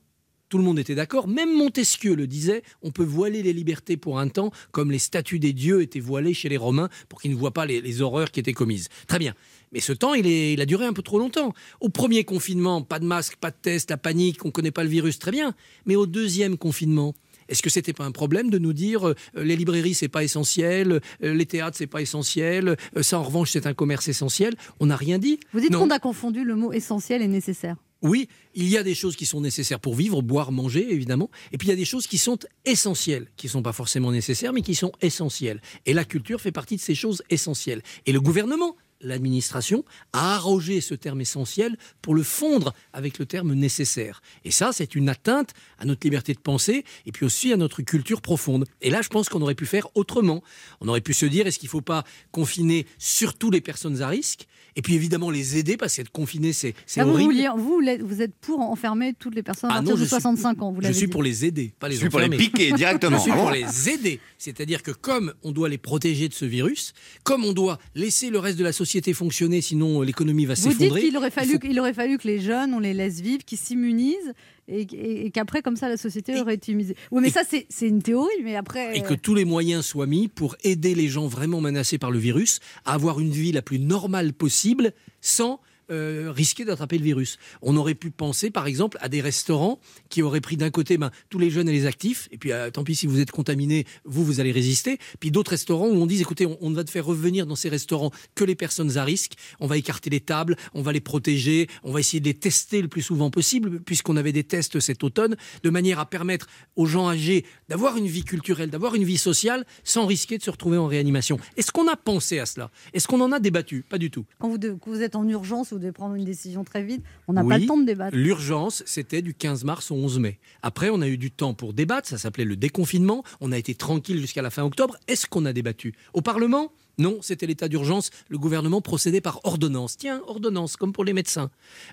tout le monde était d'accord. Même Montesquieu le disait, on peut voiler les libertés pour un temps, comme les statues des dieux étaient voilées chez les Romains pour qu'ils ne voient pas les, les horreurs qui étaient commises. Très bien. Mais ce temps, il, est- il a duré un peu trop longtemps. Au premier confinement, pas de masque, pas de test, la panique, on ne connaît pas le virus, très bien. Mais au deuxième confinement, Est-ce que c'était pas un problème de nous dire euh, les librairies c'est pas essentiel, euh, les théâtres c'est pas essentiel, euh, ça en revanche c'est un commerce essentiel? On n'a rien dit. Vous dites qu'on a confondu le mot essentiel et nécessaire. Oui, il y a des choses qui sont nécessaires pour vivre, boire, manger, évidemment. Et puis il y a des choses qui sont essentielles, qui ne sont pas forcément nécessaires, mais qui sont essentielles. Et la culture fait partie de ces choses essentielles. Et le gouvernement, l'administration, a arrogé ce terme essentiel pour le fondre avec le terme nécessaire. Et ça, c'est une atteinte à notre liberté de penser et puis aussi à notre culture profonde. Et là, je pense qu'on aurait pu faire autrement. On aurait pu se dire, est-ce qu'il ne faut pas confiner surtout les personnes à risque et puis évidemment les aider parce qu'être confiné, c'est c'est Là, vous, horrible. vouliez- vous, l'êtes- vous êtes pour enfermer toutes les personnes à Ah partir non, de je suis- 65 ans. Vous Je l'avez suis dit. pour les aider, pas les Je suis pour les enfermer. piquer directement. Je suis Ah pour bon les aider. C'est-à-dire que comme on doit les protéger de ce virus, comme on doit laisser le reste de la société fonctionner, sinon l'économie va Vous dites s'effondrer. qu'il aurait, il fallu, faut- qu'il aurait fallu que les jeunes, on les laisse vivre, qu'ils s'immunisent et, et- et qu'après, comme ça, la société aurait été immunisée. Oui, mais ça, c'est c'est une théorie, mais après. et euh, que tous les moyens soient mis pour aider les gens vraiment menacés par le virus à avoir une vie la plus normale possible sans euh, risquer d'attraper le virus. On aurait pu penser, par exemple, à des restaurants qui auraient pris d'un côté ben, tous les jeunes et les actifs, et puis euh, tant pis si vous êtes contaminé, vous, vous allez résister. Puis d'autres restaurants où on dit, écoutez, on, ne va te faire revenir dans ces restaurants que les personnes à risque, on va écarter les tables, on va les protéger, on va essayer de les tester le plus souvent possible, puisqu'on avait des tests cet automne, de manière à permettre aux gens âgés d'avoir une vie culturelle, d'avoir une vie sociale, sans risquer de se retrouver en réanimation. Est-ce qu'on a pensé à cela? Est-ce qu'on en a débattu? Pas du tout. Quand vous êtes en urgence, vous devez prendre une décision très vite. On n'a pas le temps de débattre. L'urgence, c'était du 15 mars au 11 mai. Après, on a eu du temps pour débattre, ça s'appelait le déconfinement. On a été tranquille jusqu'à la fin octobre. Est-ce qu'on a débattu? Au Parlement? Non, c'était l'état d'urgence. Le gouvernement procédait par ordonnance. Tiens, ordonnance, comme pour les médecins.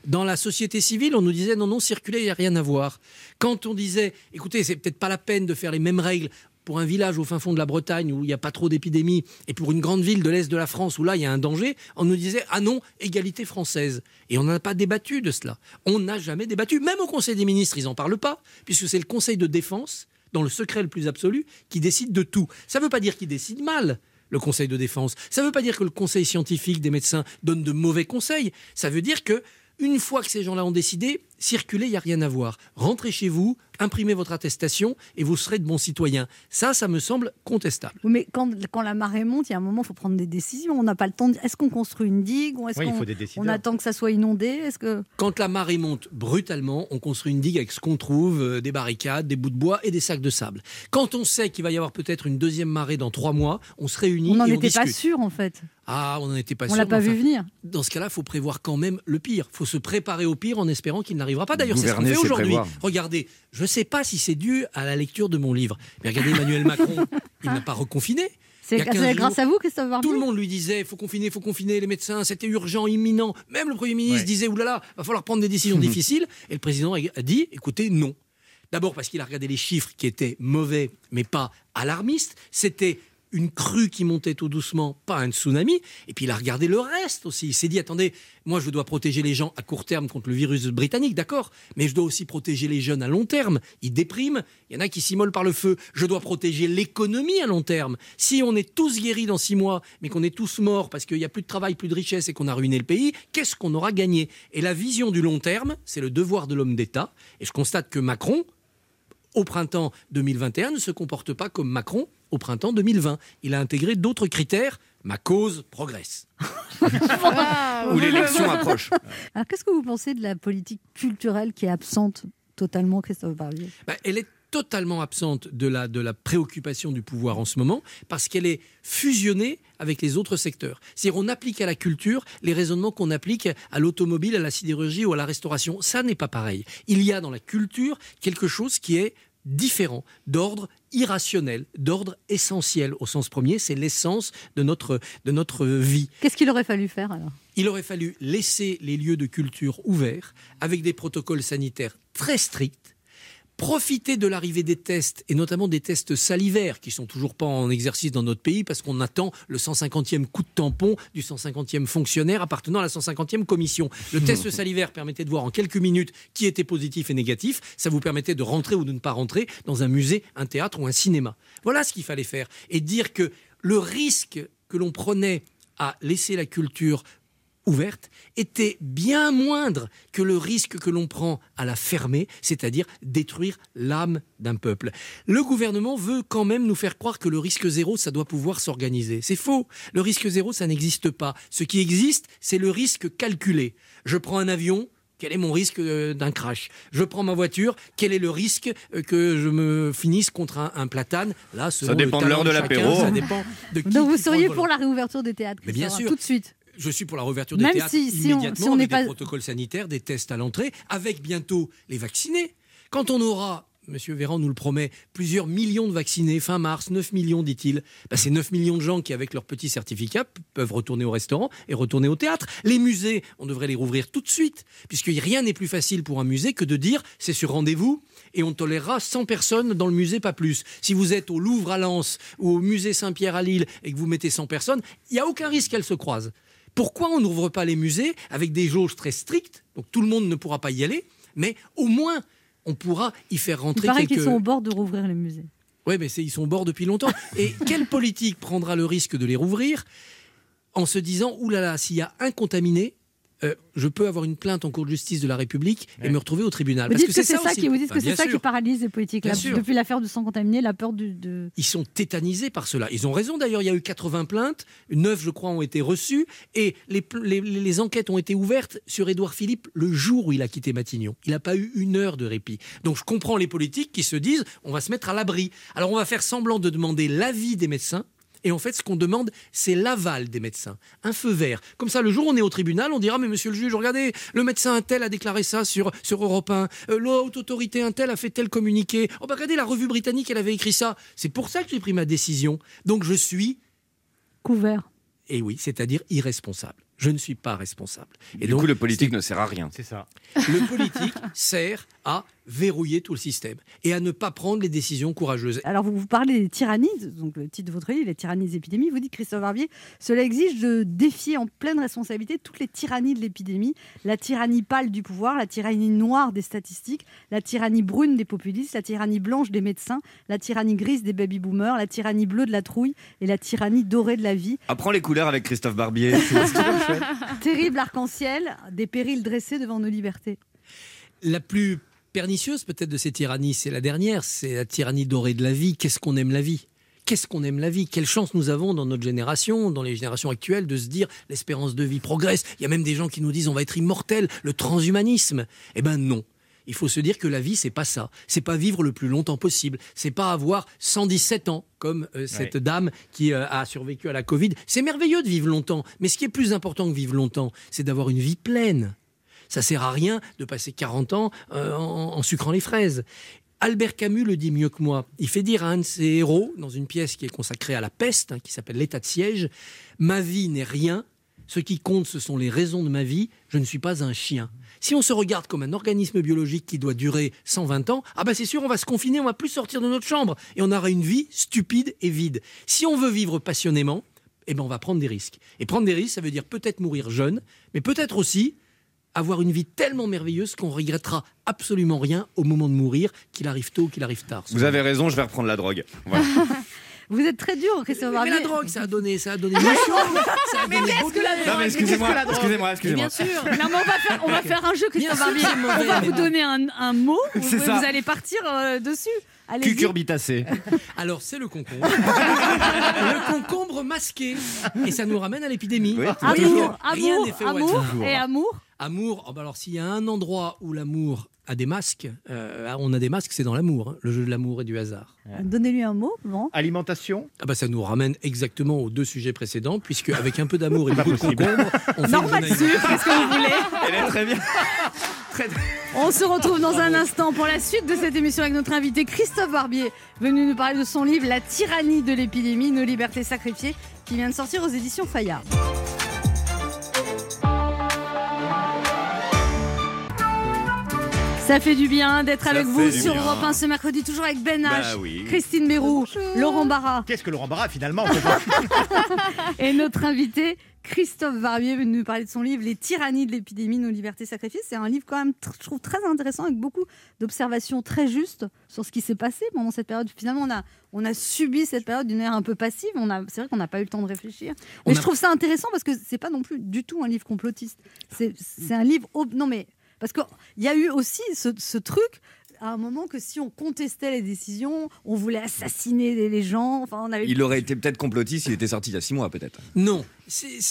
Dans la société civile, on nous disait non, non, circuler, il n'y a rien à voir. Quand on disait, écoutez, c'est peut-être pas la peine de faire les mêmes règles pour un village au fin fond de la Bretagne où il n'y a pas trop d'épidémies et pour une grande ville de l'Est de la France où là il y a un danger, on nous disait ah non, égalité française. Et on n'a pas débattu de cela. On n'a jamais débattu. Même au Conseil des ministres, ils n'en parlent pas, puisque c'est le Conseil de défense, dans le secret le plus absolu, qui décide de tout. Ça ne veut pas dire qu'il décide mal. Le Conseil de défense. Ça ne veut pas dire que le Conseil scientifique des médecins donne de mauvais conseils. Ça veut dire que une fois que ces gens-là ont décidé, circuler, il n'y a rien à voir. Rentrez chez vous, imprimez votre attestation et vous serez de bons citoyens. Ça, ça me semble contestable. Oui, mais quand, quand la marée monte, il y a un moment, il faut prendre des décisions. On n'a pas le temps. de- Est-ce qu'on construit une digue ou est-ce Oui, il qu'on faut des décideurs. on attend que ça soit inondé Est-ce que Quand la marée monte brutalement, on construit une digue avec ce qu'on trouve, euh, des barricades, des bouts de bois et des sacs de sable. Quand on sait qu'il va y avoir peut-être une deuxième marée dans trois mois, on se réunit on n'en et on était pas sûr en fait Ah, on n'en était pas On sûr. l'a pas vu enfin, venir. Dans ce cas-là, il faut prévoir quand même le pire. Il faut se préparer au pire en espérant qu'il n'arrivera pas. D'ailleurs, c'est ce qu'on fait aujourd'hui. Regardez, je ne sais pas si c'est dû à la lecture de mon livre. Mais regardez Emmanuel Macron, il n'a pas reconfiné. C'est Il y a 15 c'est grâce jours, à vous, Christophe Barbier Tout le monde lui disait, il faut confiner, il faut confiner les médecins, c'était urgent, imminent. Même le Premier ministre Ouais. disait, oulala, va falloir prendre des décisions difficiles. Et le président a dit, écoutez, non. D'abord parce qu'il a regardé les chiffres qui étaient mauvais, mais pas alarmistes. C'était une crue qui montait tout doucement, pas un tsunami. Et puis il a regardé le reste aussi. Il s'est dit, attendez, moi je dois protéger les gens à court terme contre le virus britannique, d'accord, mais je dois aussi protéger les jeunes à long terme. Ils dépriment, il y en a qui s'immolent par le feu. Je dois protéger l'économie à long terme. Si on est tous guéris dans six mois, mais qu'on est tous morts parce qu'il n'y a plus de travail, plus de richesse et qu'on a ruiné le pays, qu'est-ce qu'on aura gagné? Et la vision du long terme, c'est le devoir de l'homme d'État. Et je constate que Macron, au printemps 2021 ne se comporte pas comme Macron au printemps 2020. Il a intégré d'autres critères. Ma cause progresse. Où l'élection approche. Alors qu'est-ce que vous pensez de la politique culturelle qui est absente totalement, Christophe Barbier? Bah, elle est totalement absente de la, de la préoccupation du pouvoir en ce moment parce qu'elle est fusionnée avec les autres secteurs. C'est-à-dire on applique à la culture les raisonnements qu'on applique à l'automobile, à la sidérurgie ou à la restauration. Ça n'est pas pareil. Il y a dans la culture quelque chose qui est différent, d'ordre irrationnel, d'ordre essentiel au sens premier, c'est l'essence de notre, de notre vie. Qu'est-ce qu'il aurait fallu faire alors? Il aurait fallu laisser les lieux de culture ouverts avec des protocoles sanitaires très stricts profiter de l'arrivée des tests, et notamment des tests salivaires, qui sont toujours pas en exercice dans notre pays, parce qu'on attend le 150e coup de tampon du 150e fonctionnaire appartenant à la 150e commission. Le test salivaire permettait de voir en quelques minutes qui était positif et négatif. Ça vous permettait de rentrer ou de ne pas rentrer dans un musée, un théâtre ou un cinéma. Voilà ce qu'il fallait faire. Et dire que le risque que l'on prenait à laisser la culture ouverte était bien moindre que le risque que l'on prend à la fermer, c'est-à-dire détruire l'âme d'un peuple. Le gouvernement veut quand même nous faire croire que le risque zéro, ça doit pouvoir s'organiser. C'est faux. Le risque zéro, ça n'existe pas. Ce qui existe, c'est le risque calculé. Je prends un avion, quel est mon risque euh, d'un crash? Je prends ma voiture, quel est le risque euh, que je me finisse contre un, un platane? Là, selon dépend le de l'heure de l'apéro. Ça dépend Donc vous seriez pour la réouverture des théâtres Mais bien sûr. tout de suite. Je suis pour la réouverture des Même théâtres si- si on- immédiatement si on avec pas- des protocoles sanitaires, des tests à l'entrée, avec bientôt les vaccinés. Quand on aura, Monsieur Véran nous le promet, plusieurs millions de vaccinés fin mars, 9 millions dit-il, bah, c'est 9 millions de gens qui, avec leur petit certificat, peuvent retourner au restaurant et retourner au théâtre. Les musées, on devrait les rouvrir tout de suite, puisque rien n'est plus facile pour un musée que de dire c'est sur rendez-vous et on tolérera 100 personnes dans le musée, pas plus. Si vous êtes au Louvre à Lens ou au musée Saint-Pierre à Lille et que vous mettez 100 personnes, il n'y a aucun risque qu'elles se croisent. Pourquoi on n'ouvre pas les musées avec des jauges très strictes Donc tout le monde ne pourra pas y aller, mais au moins on pourra y faire Il rentrer paraît quelques... qu'ils sont au bord de rouvrir les musées. Oui, mais ils sont au bord depuis longtemps. Et quelle politique prendra le risque de les rouvrir en se disant, oulala, s'il y a un contaminé, euh, je peux avoir une plainte en cour de justice de la République et me retrouver au tribunal. Vous Parce dites que c'est ça, aussi qui, vous dites Bah, c'est ça qui paralyse les politiques. Depuis l'affaire du sang contaminé, la peur du, de... Ils sont tétanisés par cela. Ils ont raison d'ailleurs, il y a eu 80 plaintes, 9 je crois ont été reçues, et les- les enquêtes ont été ouvertes sur Édouard Philippe le jour où il a quitté Matignon. Il n'a pas eu une heure de répit. Donc je comprends les politiques qui se disent, on va se mettre à l'abri. Alors on va faire semblant de demander l'avis des médecins. Et en fait, ce qu'on demande, c'est l'aval des médecins, un feu vert. Comme ça, le jour où on est au tribunal, on dira, mais monsieur le juge, regardez, le médecin un tel a déclaré ça sur, sur Europe 1, euh, l'autre autorité un tel a fait tel communiqué. Oh, bah regardez, la revue britannique, elle avait écrit ça. C'est pour ça que j'ai pris ma décision. Donc je suis, couvert. et oui, c'est-à-dire irresponsable. Je ne suis pas responsable. Et du donc, coup, le politique ne sert à rien. C'est ça. le politique sert à verrouiller tout le système et à ne pas prendre les décisions courageuses. Alors, vous, vous parlez des tyrannies, donc le titre de votre livre, les tyrannies des épidémies. Vous dites, Christophe Barbier, cela exige de défier en pleine responsabilité toutes les tyrannies de l'épidémie. La tyrannie pâle du pouvoir, la tyrannie noire des statistiques, la tyrannie brune des populistes, la tyrannie blanche des médecins, la tyrannie grise des baby-boomers, la tyrannie bleue de la trouille et la tyrannie dorée de la vie. Apprends les couleurs avec Christophe Barbier. Terrible arc-en-ciel, des périls dressés devant nos libertés. La plus pernicieuse peut-être de ces tyrannies, c'est la dernière, c'est la tyrannie dorée de la vie. Qu'est-ce qu'on aime la vie? Qu'est-ce qu'on aime la vie? Quelle chance nous avons dans notre génération, dans les générations actuelles, de se dire l'espérance de vie progresse. Il y a même des gens qui nous disent on va être immortel, le transhumanisme. Eh ben non. Il faut se dire que la vie, c'est pas ça. C'est pas vivre le plus longtemps possible. C'est pas avoir 117 ans, comme euh, cette dame qui euh, a survécu à la Covid. C'est merveilleux de vivre longtemps. Mais ce qui est plus important que vivre longtemps, c'est d'avoir une vie pleine. Ça sert à rien de passer 40 ans euh, en, en sucrant les fraises. Albert Camus le dit mieux que moi. Il fait dire à un de ses héros, dans une pièce qui est consacrée à la peste, hein, qui s'appelle L'état de siège, Ma vie n'est rien, ce qui compte ce sont les raisons de ma vie, je ne suis pas un chien. Si on se regarde comme un organisme biologique qui doit durer 120 ans, ah ben c'est sûr, on va se confiner, on va plus sortir de notre chambre et on aura une vie stupide et vide. Si on veut vivre passionnément, eh ben on va prendre des risques. Et prendre des risques, ça veut dire peut-être mourir jeune, mais peut-être aussi avoir une vie tellement merveilleuse qu'on regrettera absolument rien au moment de mourir, qu'il arrive tôt ou qu'il arrive tard. Vous avez raison, je vais reprendre la drogue. Voilà. Vous êtes très dur, Christophe Mais Barbier. la drogue, ça a donné, ça a donné émotion, ça a donné beaucoup de- Non, mais excusez-moi, excusez-moi, excusez-moi. Bien sûr. Non, mais on va faire, on va faire un jeu, Christophe sûr, Barbier. On va mais vous donner un, un mot. Vous, C'est ça. vous allez partir euh, dessus. Cucurbitacé. Alors, c'est le concombre. le concombre masqué. Et ça nous ramène à l'épidémie. Oui, Amour, que rien amour, n'est fait au amour et amour. Amour, oh bah alors s'il y a un endroit où l'amour a des masques, euh, on a des masques, c'est dans l'amour, hein, le jeu de l'amour et du hasard. Donnez-lui un mot, bon. Alimentation Ah bah ça nous ramène exactement aux deux sujets précédents, puisque avec un peu d'amour et beaucoup de concombre, on fait une Normal bonne sucre, qu'est-ce que vous voulez Elle est très bien. On se retrouve dans un instant pour la suite de cette émission avec notre invité Christophe Barbier, venu nous parler de son livre La tyrannie de l'épidémie, nos libertés sacrifiées, qui vient de sortir aux éditions Fayard. Ça fait du bien d'être avec vous sur bien. Europe 1 ce mercredi, toujours avec Ben Bah H, oui. Christine Bérou, Laurent Barra Qu'est-ce que Laurent Barra finalement et notre invité Christophe Barbier venu nous parler de son livre Les tyrannies de l'épidémie, nos libertés sacrifiées. C'est un livre quand même, je trouve, très intéressant avec beaucoup d'observations très justes sur ce qui s'est passé pendant cette période. Finalement, on a, on a subi cette période d'une manière un peu passive. On a, c'est vrai qu'on n'a pas eu le temps de réfléchir. On Mais a- je trouve ça intéressant parce que c'est pas non plus du tout un livre complotiste. C'est, c'est un livre. ob- Non, mais parce qu'il y a eu aussi ce, ce truc à un moment que si on contestait les décisions, on voulait assassiner les, gens. Enfin, on avait Il aurait été peut-être complotiste s'il était sorti il y a six mois, peut-être. Non,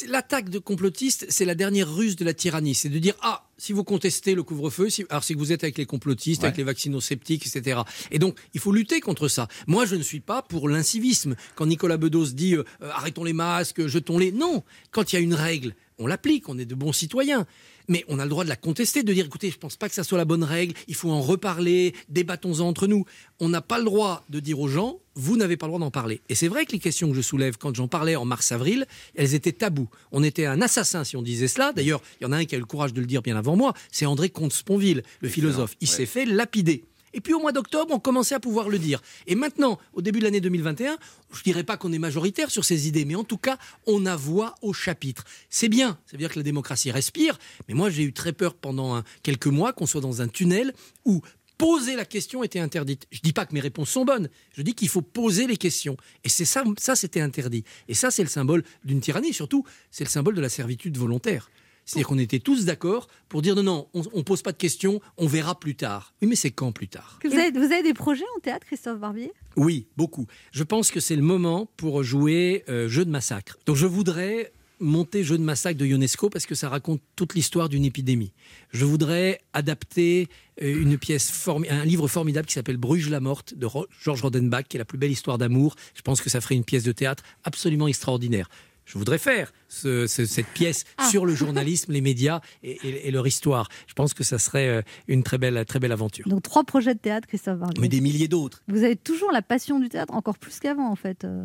l'attaque de complotistes, c'est la dernière ruse de la tyrannie. C'est de dire ah, si vous contestez le couvre-feu, si, alors c'est que vous êtes avec les complotistes, Ouais. avec les vaccinosceptiques, etc. Et donc il faut lutter contre ça. Moi, je ne suis pas pour l'incivisme. Quand Nicolas Bedos dit euh, euh, arrêtons les masques, jetons-les, non. Quand il y a une règle, on l'applique. On est de bons citoyens. Mais on a le droit de la contester, de dire écoutez, je pense pas que ça soit la bonne règle, il faut en reparler, débattons-en entre nous. On n'a pas le droit de dire aux gens vous n'avez pas le droit d'en parler. Et c'est vrai que les questions que je soulève quand j'en parlais en mars-avril, elles étaient tabous. On était un assassin si on disait cela. D'ailleurs, il y en a un qui a eu le courage de le dire bien avant moi, c'est André Comte-Sponville, le philosophe. Il s'est fait lapider. Et puis au mois d'octobre, on commençait à pouvoir le dire. Et maintenant, au début de l'année 2021, je dirais pas qu'on est majoritaire sur ces idées, mais en tout cas, on a voix au chapitre. C'est bien, ça veut dire que la démocratie respire, mais moi j'ai eu très peur pendant quelques mois qu'on soit dans un tunnel où poser la question était interdite. Je dis pas que mes réponses sont bonnes, je dis qu'il faut poser les questions. Et c'est ça, ça c'était interdit. Et ça, c'est le symbole d'une tyrannie, surtout, c'est le symbole de la servitude volontaire. C'est-à-dire qu'on était tous d'accord pour dire non, non, on, on pose pas de questions, on verra plus tard. Oui, mais c'est quand plus tard? Vous avez, vous avez des projets en théâtre, Christophe Barbier? Oui, beaucoup. Je pense que c'est le moment pour jouer euh, Jeu de massacre. Donc je voudrais monter Jeu de massacre de Ionesco parce que ça raconte toute l'histoire d'une épidémie. Je voudrais adapter euh, une pièce, un livre formidable qui s'appelle Bruges la morte de Georges Rodenbach, qui est la plus belle histoire d'amour. Je pense que ça ferait une pièce de théâtre absolument extraordinaire. Je voudrais faire ce- ce- cette pièce Ah. sur le journalisme, les médias et, et- et leur histoire. Je pense que ça serait euh, une très belle, très belle aventure. Donc trois projets de théâtre, Christophe Barbier. Mais des milliers d'autres. Vous avez toujours la passion du théâtre, encore plus qu'avant en fait. euh.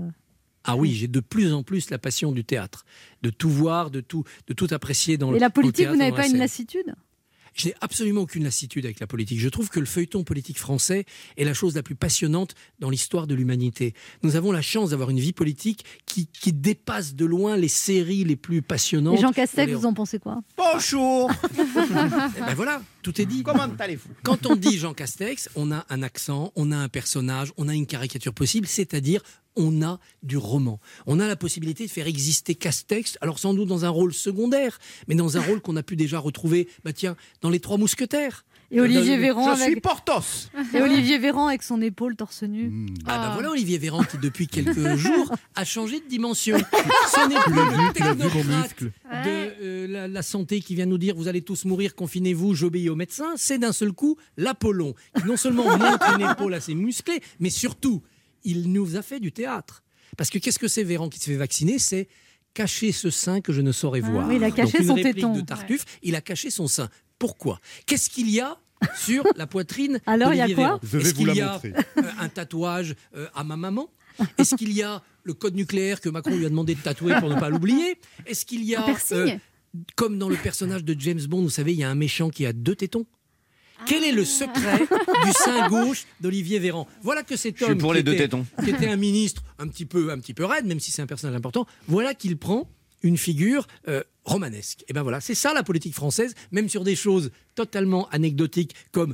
Ah oui, j'ai de plus en plus la passion du théâtre, de tout voir, de tout, de tout apprécier dans le Et la politique, vous et n'avez pas une scène. lassitude? Je n'ai absolument aucune lassitude avec la politique. Je trouve que le feuilleton politique français est la chose la plus passionnante dans l'histoire de l'humanité. Nous avons la chance d'avoir une vie politique qui, qui dépasse de loin les séries les plus passionnantes. Et Jean Castex, Les- vous en pensez quoi? Bonjour Eh ben voilà, tout est dit. Comment allez-vous Quand on dit Jean Castex, on a un accent, on a un personnage, on a une caricature possible, c'est-à-dire on a du roman. On a la possibilité de faire exister Castex, alors sans doute dans un rôle secondaire, mais dans un rôle qu'on a pu déjà retrouver, bah tiens, dans Les Trois Mousquetaires. Et Olivier Dans- Véran Je avec... suis Porthos Et Olivier Véran avec son épaule torse nu. Ah bah voilà Olivier Véran qui depuis quelques jours a changé de dimension. Ce n'est plus le technocrate de la, la santé qui vient nous dire vous allez tous mourir, confinez-vous, j'obéis au médecin. C'est d'un seul coup l'Apollon qui non seulement montre une épaule assez musclée, mais surtout il nous a fait du théâtre. Parce que qu'est-ce que c'est Véran qui se fait vacciner? C'est cacher ce sein que je ne saurais Ah voir. oui, il a caché Donc, son téton. de Tartuffe, il a caché son sein. Pourquoi? Qu'est-ce qu'il y a sur la poitrine Alors, il y a quoi? Je vais Est-ce vous qu'il la y a montrer. euh, un tatouage euh, à ma maman? Est-ce qu'il y a le code nucléaire que Macron lui a demandé de tatouer pour ne pas l'oublier? Est-ce qu'il y a, Un piercing? euh, comme dans le personnage de James Bond, vous savez, il y a un méchant qui a deux tétons quel est le secret du sein gauche d'Olivier Véran? Voilà que cet homme pour qui les deux était- tétons. qui était un ministre un petit peu, un petit peu raide, même si c'est un personnage important, voilà qu'il prend une figure euh, romanesque. Et ben voilà, c'est ça la politique française, même sur des choses totalement anecdotiques comme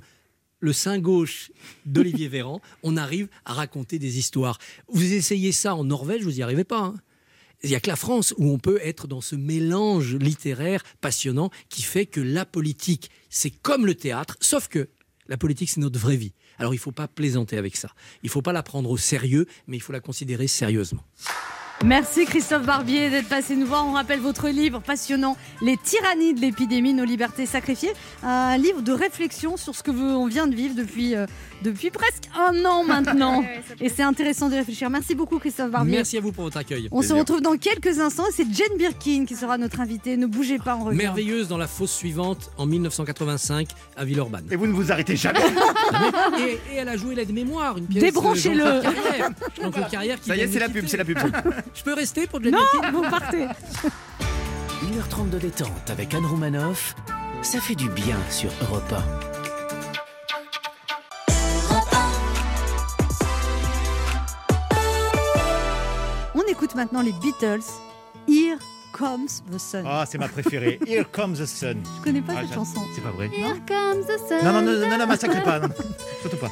le sein gauche d'Olivier Véran, on arrive à raconter des histoires. Vous essayez ça en Norvège, vous n'y arrivez pas. hein? Il n'y a que la France où on peut être dans ce mélange littéraire passionnant qui fait que la politique, c'est comme le théâtre, sauf que la politique, c'est notre vraie vie. Alors il ne faut pas plaisanter avec ça. Il ne faut pas la prendre au sérieux, mais il faut la considérer sérieusement. Merci Christophe Barbier d'être passé nous voir. On rappelle votre livre passionnant, Les tyrannies de l'épidémie, nos libertés sacrifiées. Un livre de réflexion sur ce que vous- on vient de vivre depuis, euh, depuis presque un an maintenant. Ouais, Et c'est intéressant de réfléchir. Merci beaucoup Christophe Barbier. Merci à vous pour votre accueil. On se retrouve dans quelques instants et c'est Jane Birkin qui sera notre invitée. Ne bougez pas, on revient. Merveilleuse dans la fosse suivante en 1985 à Villeurbanne. Et vous ne vous arrêtez jamais Et, et elle a joué l'aide-mémoire, une pièce. Débranchez-le. euh, Carrière. Jean-Claude Carrière qui Ça y est, c'est la pub, c'est la pub. Je peux rester pour Jane Non, Birkin vous partez. 1h30 de détente avec Anne Romanoff, ça fait du bien sur Europe 1. On écoute maintenant les Beatles. Here Comes the Sun. Ah, c'est ma préférée. Here comes the sun. Je connais pas Ah, cette chanson. C'est pas vrai. Here comes the sun. Non, non, non, non, non, massacrez pas. non. Surtout pas.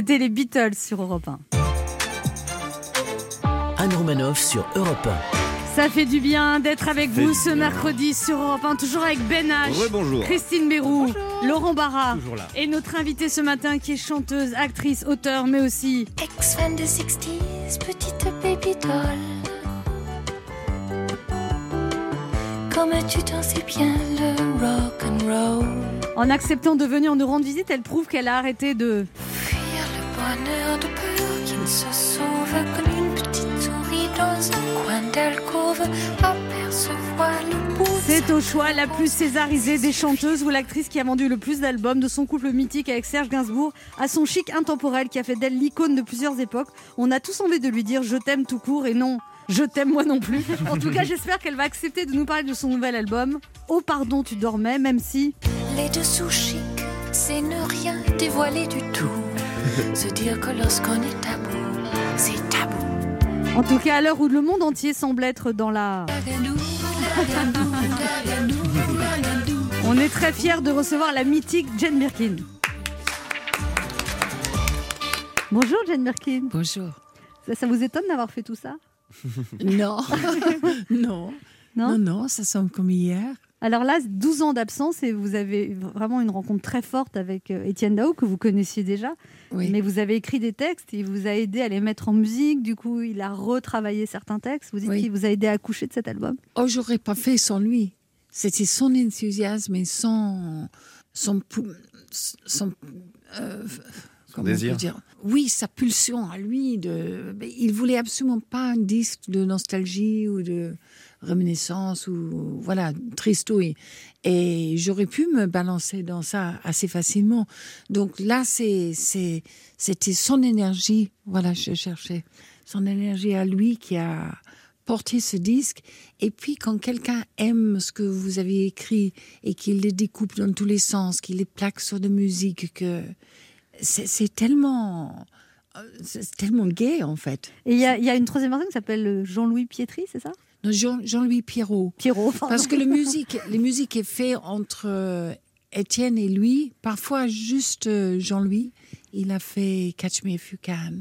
C'était les Beatles sur Europe 1. Anne Romanoff sur Europe Ça fait du bien d'être avec vous ce bien. mercredi sur Europe 1, toujours avec Ben H. Christine Bérou, Laurent Barra et notre invitée ce matin qui est chanteuse, actrice, auteur, mais aussi Ex-fan de 60s, petite baby doll. Comme tu t'en sais bien le rock and roll. en acceptant de venir nous rendre visite, elle prouve qu'elle a arrêté de Fuir le bonheur de peur qui ne se sauve comme une petite souris dans un coin d'alcôve. Apercevoir le bout. de C'est au choix la plus césarisée des chanteuses ou l'actrice qui a vendu le plus d'albums de son couple mythique avec Serge Gainsbourg à son chic intemporel qui a fait d'elle l'icône de plusieurs époques. On a tous envie de lui dire je t'aime tout court et non je t'aime moi non plus. En tout cas, j'espère qu'elle va accepter de nous parler de son nouvel album. Oh pardon, tu dormais, même si Les dessous chics, c'est ne rien dévoiler du tout. Se dire que lorsqu'on est tabou, c'est tabou. En tout cas, à l'heure où le monde entier semble être dans la... On est très fiers de recevoir la mythique Jane Birkin. Bonjour Jane Birkin. Bonjour. Ça, ça vous étonne d'avoir fait tout ça? Non. non. Non? Non, non, ça semble comme hier. Alors là, 12 ans d'absence et vous avez vraiment une rencontre très forte avec euh, Étienne Dao que vous connaissiez déjà. Oui. Mais vous avez écrit des textes, il vous a aidé à les mettre en musique. Du coup, il a retravaillé certains textes. Vous dites Oui. qu'il vous a aidé à accoucher de cet album. Oh, j'aurais pas fait sans lui. C'était son enthousiasme et son. son, euh, désir. dire? Oui, sa pulsion à lui. De, mais il voulait absolument pas un disque de nostalgie ou de. Reminiscence ou voilà tristouille. Et j'aurais pu me balancer dans ça assez facilement. Donc là, c'est c'était son énergie. Voilà, je cherchais son énergie à lui qui a porté ce disque. Et puis quand quelqu'un aime ce que vous avez écrit et qu'il les découpe dans tous les sens, qu'il les plaque sur de musique, que c'est tellement euh, c'est tellement gay en fait. Et il y, y a une troisième personne qui s'appelle Jean-Louis Pietri, c'est ça? Non, Jean- Jean-Louis Pierrot. Pierrot, Parce que la musique, les musiques est fait entre euh, Étienne et lui. Parfois juste euh, Jean-Louis. Il a fait Catch Me If You Can.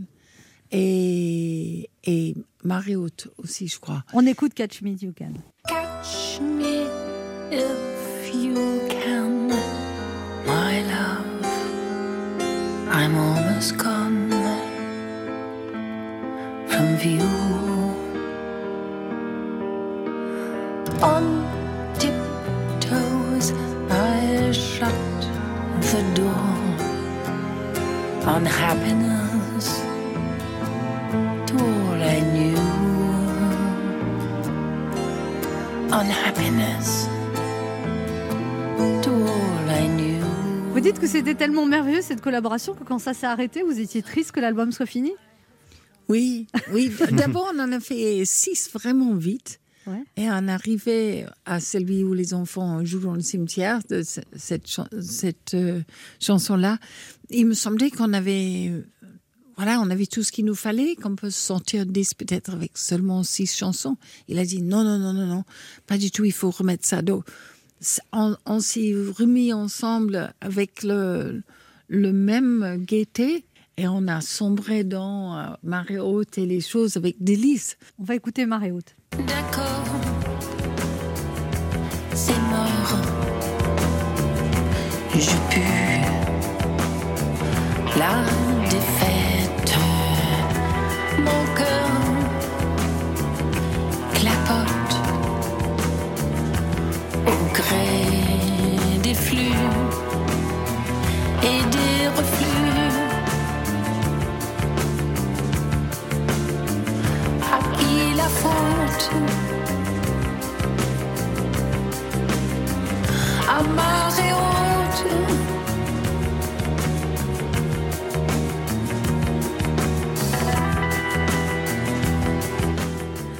Et, et Mariotte aussi, je crois. On écoute Catch Me If You Can. Catch me if you can, my love. I'm almost gone from view. On tiptoes, I shut the door on happiness to all I knew. On happiness to all I knew. Vous dites que c'était tellement merveilleux cette collaboration que quand ça s'est arrêté, vous étiez triste que l'album soit fini? Oui, oui. D'abord, on en a fait six vraiment vite. Et on arrivait à celui où les enfants jouent dans le cimetière de ce- cette, cette euh, chanson-là. Il me semblait qu'on avait, voilà, on avait tout ce qu'il nous fallait, qu'on peut sortir 10 peut-être avec seulement six chansons. Il a dit non, non, non, non, non, pas du tout, il faut remettre ça. On, on s'est remis ensemble avec le, le même gaieté et on a sombré dans euh, Marée Haute et les choses avec délice. On va écouter Marée Haute. Je pue la défaite. Mon cœur clapote au gré des flux et des reflux. À qui la faute? À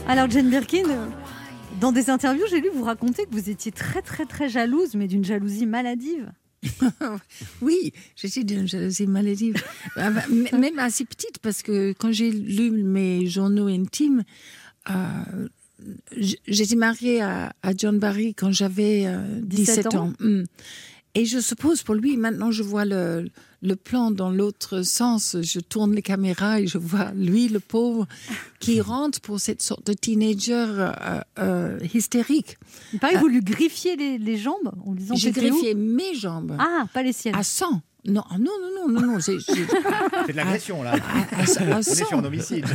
Alors Jane Birkin, euh, dans des interviews, j'ai lu vous raconter que vous étiez très très très jalouse, mais d'une jalousie maladive. Oui, j'étais d'une jalousie maladive. Ah bah, Même assez petite, parce que quand j'ai lu mes journaux intimes, euh, j'étais mariée à, à John Barry quand j'avais euh, 17, 17 ans. ans. Mm. Et je suppose pour lui, maintenant je vois le, le plan dans l'autre sens. Je tourne les caméras et je vois lui, le pauvre, qui rentre pour cette sorte de teenager euh, euh, hystérique. Il paraît que vous lui griffiez les, les jambes en disant J'ai griffié mes jambes. Ah, pas les siennes. À 100. Non, ah, non, non, non, non, C'est de l'agression, là. À- à- à On est 100. sur un homicide.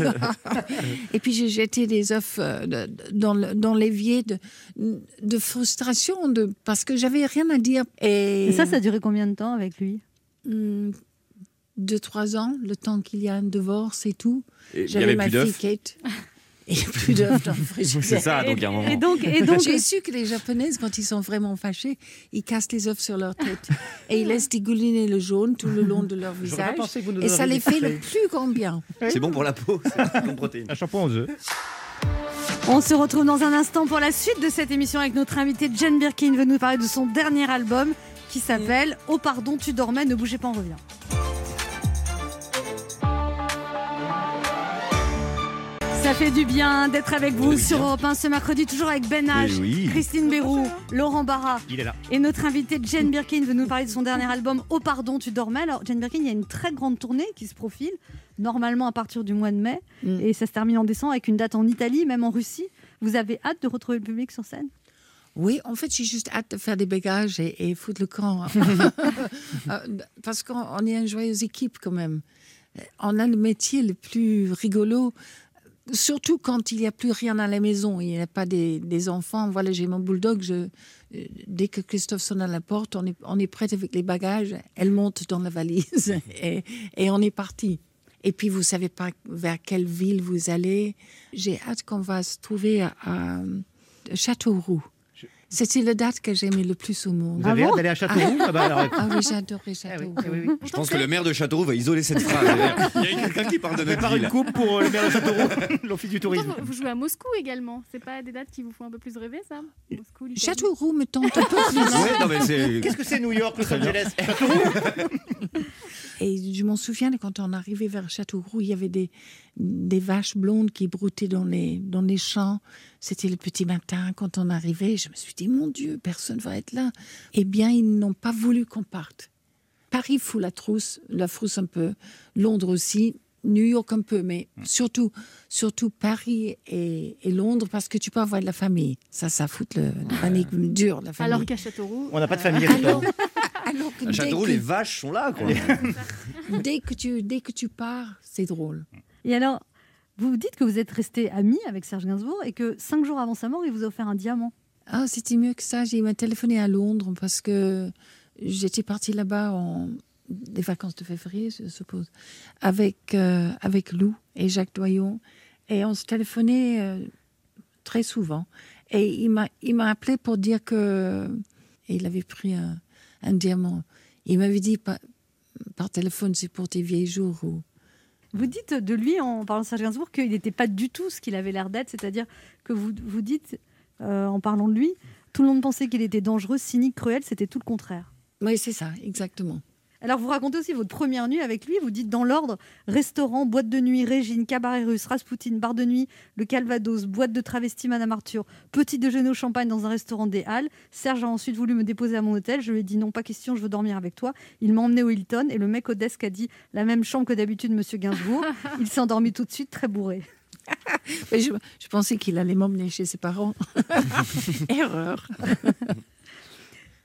Et puis j'ai jeté des œufs euh, dans, l'évier de, de frustration, de, parce que j'avais rien à dire. Et, Et ça, ça a duré combien de temps avec lui? Hmm, Deux, trois ans, le temps qu'il y a un divorce et tout. Et il y J'avais avait ma plus fille Kate. Et plus d'œufs dans le frigidaire. C'est ça, donc, à un moment. Et donc, et donc J'ai su que les Japonaises, quand ils sont vraiment fâchés, ils cassent les œufs sur leur tête et ils laissent dégouliner le jaune tout le long de leur visage. pensé que vous nous Et ça les fait le plus grand bien. C'est bon pour la peau, c'est bon protéine. Un shampoing aux œufs. On se retrouve dans un instant pour la suite de cette émission avec notre invité Jane Birkin veut nous parler de son dernier album qui s'appelle Oh pardon tu dormais, ne bougez pas, on revient. Ça fait du bien d'être avec vous sur bien. Europe 1 ce mercredi, toujours avec Ben H, Eh oui. Christine Bérou, Laurent Barra. Il est là. Et notre invité Jane Birkin veut nous parler de son dernier album Oh pardon tu dormais. Alors Jane Birkin, il y a une très grande tournée qui se profile, normalement à partir du mois de mai, Mm. et ça se termine en décembre avec une date en Italie, même en Russie. Vous avez hâte de retrouver le public sur scène? Oui, en fait, j'ai juste hâte de faire des bagages et, et foutre le camp. Euh, Parce qu'on on est une joyeuse équipe quand même. On a le métier le plus rigolo, surtout quand il n'y a plus rien à la maison. Il n'y a pas des, des enfants. Voilà, j'ai mon bulldog. Je, euh, dès que Christophe sonne à la porte, on est, on prête avec les bagages. Elle monte dans la valise et, on est parti. Et puis, vous savez pas vers quelle ville vous allez. J'ai hâte qu'on va se trouver à- à Châteauroux. C'était la date que j'aimais le plus au monde. Vous avez hâte d'aller à Châteauroux Ah bah alors, Ah oui, j'adorais Châteauroux. Je pense que le maire de Châteauroux va isoler cette phrase. Il y a quelqu'un qui parle de notre Prépare une ville. coupe pour euh, le maire de Châteauroux, l'office du tourisme. Pourtant, vous, vous jouez à Moscou également. C'est pas des dates qui vous font un peu plus rêver, ça? Moscou. Châteauroux me tente un peu plus. Qu'est-ce que c'est New York, Los bien. Et je m'en souviens, quand on arrivait vers Châteauroux, il y avait des, des vaches blondes qui broutaient dans les, dans les champs. C'était le petit matin quand on arrivait. Je me suis dit, mon Dieu, personne va être là. Eh bien, ils n'ont pas voulu qu'on parte. Paris fout la trousse, la frousse un peu. Londres aussi. New York un peu, mais surtout, surtout Paris et, et Londres, parce que tu peux avoir de la famille. Ça, ça fout le, la panique dure, la famille. Alors qu'à Châteauroux. On n'a pas de euh, famille. Alors que À dès Châteauroux, que- les vaches sont là, quoi. dès que tu dès que tu pars, c'est drôle. Et alors, vous dites que vous êtes resté ami avec Serge Gainsbourg et que cinq jours avant sa mort, il vous a offert un diamant. Ah, c'était mieux que ça. J'ai- Il m'a téléphoné à Londres parce que j'étais partie là-bas en des vacances de février, je suppose, avec euh, avec Lou et Jacques Doyon, et on se téléphonait euh, très souvent. Et il m'a il m'a appelé pour dire que et il avait pris un, un diamant. Il m'avait dit par, par téléphone, c'est pour tes vieilles jours. Ou... Vous dites de lui, en parlant de Serge Gainsbourg, qu'il n'était pas du tout ce qu'il avait l'air d'être, c'est-à-dire que vous, vous dites, euh, en parlant de lui, tout le monde pensait qu'il était dangereux, cynique, cruel, c'était tout le contraire. Oui, c'est ça, exactement. Alors vous racontez aussi votre première nuit avec lui, vous dites dans l'ordre, restaurant, boîte de nuit, Régine, cabaret russe, Raspoutine, bar de nuit, le Calvados, boîte de travesti Madame Arthur, petit déjeuner au champagne dans un restaurant des Halles. Serge a ensuite voulu me déposer à mon hôtel, je lui ai dit non, pas question, je veux dormir avec toi. Il m'a emmené au Hilton et le mec au desk a dit la même chambre que d'habitude Monsieur Gainsbourg. Il s'est endormi tout de suite, très bourré. Mais je, je pensais qu'il allait m'emmener chez ses parents. Erreur.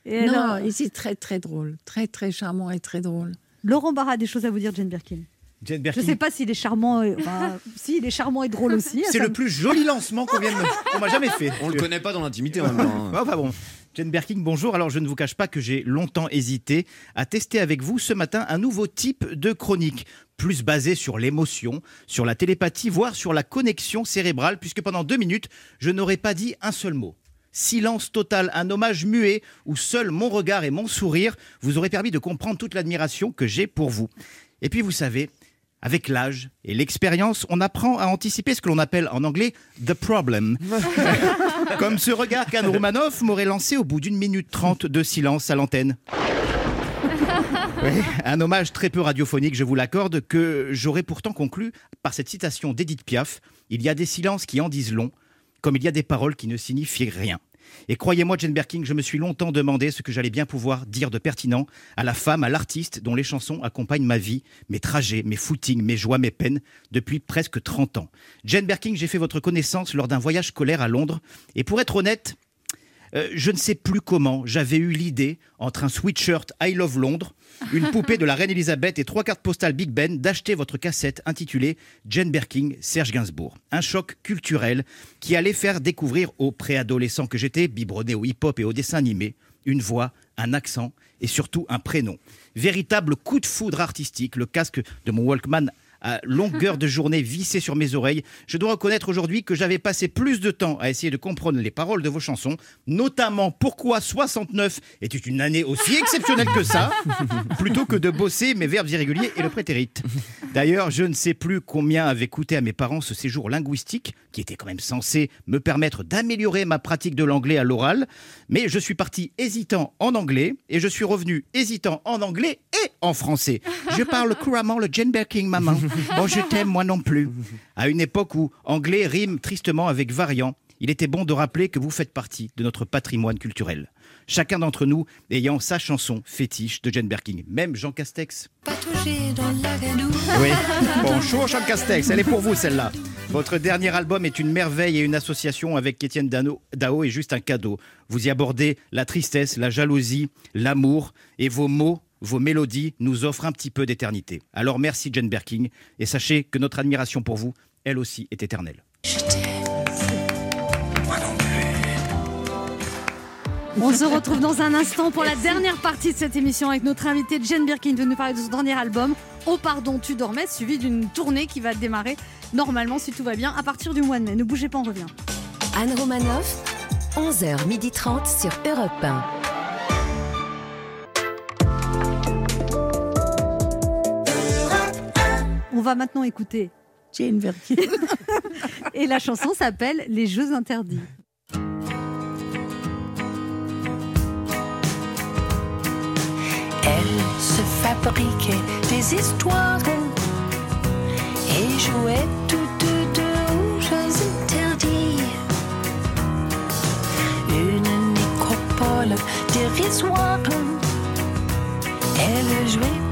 Et non, alors- il est très très drôle, très très charmant et très drôle. Laurent Barra a des choses à vous dire, Jane Birkin. Jane Je Birkin. ne sais pas s'il est charmant, et- si, il est charmant et drôle aussi. C'est Ça le me- plus joli lancement qu'on qu'on m'a jamais fait. On le connaît pas dans l'intimité en même temps. hein. Enfin bon. Jane Birkin, bonjour. Alors, je ne vous cache pas que j'ai longtemps hésité à tester avec vous ce matin un nouveau type de chronique, plus basé sur l'émotion, sur la télépathie, voire sur la connexion cérébrale, puisque pendant deux minutes, je n'aurais pas dit un seul mot. Silence total, un hommage muet où seul mon regard et mon sourire vous auraient permis de comprendre toute l'admiration que j'ai pour vous. Et puis, vous savez, avec l'âge et l'expérience, on apprend à anticiper ce que l'on appelle en anglais the problem. Comme ce regard qu'Anne Roumanoff m'aurait lancé au bout d'une minute trente de silence à l'antenne. Oui, un hommage très peu radiophonique, je vous l'accorde, que j'aurais pourtant conclu par cette citation d'Edith Piaf Il y a des silences qui en disent long, comme il y a des paroles qui ne signifient rien. Et croyez-moi, Jane Birkin, je me suis longtemps demandé ce que j'allais bien pouvoir dire de pertinent à la femme, à l'artiste dont les chansons accompagnent ma vie, mes trajets, mes footings, mes joies, mes peines, depuis presque 30 ans. Jane Birkin, j'ai fait votre connaissance lors d'un voyage scolaire à Londres, et pour être honnête, euh, je ne sais plus comment j'avais eu l'idée, entre un sweatshirt I Love Londres, une poupée de la reine Elisabeth et trois cartes postales Big Ben, d'acheter votre cassette intitulée Jane Birkin, Serge Gainsbourg. Un choc culturel qui allait faire découvrir aux préadolescents que j'étais, biberonné au hip-hop et au dessin animé, une voix, un accent et surtout un prénom. Véritable coup de foudre artistique, le casque de mon Walkman à longueur de journée vissé sur mes oreilles. Je dois reconnaître aujourd'hui que j'avais passé plus de temps à essayer de comprendre les paroles de vos chansons, notamment pourquoi 69 était une année aussi exceptionnelle que ça, plutôt que de bosser mes verbes irréguliers et le prétérite. D'ailleurs, je ne sais plus combien avait coûté à mes parents ce séjour linguistique, qui était quand même censé me permettre d'améliorer ma pratique de l'anglais à l'oral, mais je suis parti hésitant en anglais et je suis revenu hésitant en anglais et en français. Je parle couramment le Jane Birkin, maman. Oh, je t'aime, moi non plus. À une époque où anglais rime tristement avec variant, il était bon de rappeler que vous faites partie de notre patrimoine culturel. Chacun d'entre nous ayant sa chanson fétiche de Jane Birkin, même Jean Castex. Dans la. Oui, bonjour Jean Castex, elle est pour vous celle-là. Votre dernier album est une merveille et une association avec Étienne Dano- Dao est juste un cadeau. Vous y abordez la tristesse, la jalousie, l'amour et vos mots, vos mélodies nous offrent un petit peu d'éternité. Alors merci Jane Birkin et sachez que notre admiration pour vous, elle aussi, est éternelle. On se retrouve dans un instant pour la dernière partie de cette émission avec notre invitée Jane Birkin de nous parler de son dernier album, Oh pardon, tu dormais, suivi d'une tournée qui va démarrer normalement, si tout va bien, à partir du mois de mai. Ne bougez pas, on revient. Anne Romanoff, 11h30 sur Europe 1. On va maintenant écouter Jane Birkin. Et la chanson s'appelle Les Jeux interdits. Elle se fabriquait des histoires et jouait toutes deux aux jeux interdits. Une nécropole dérisoire. Elle jouait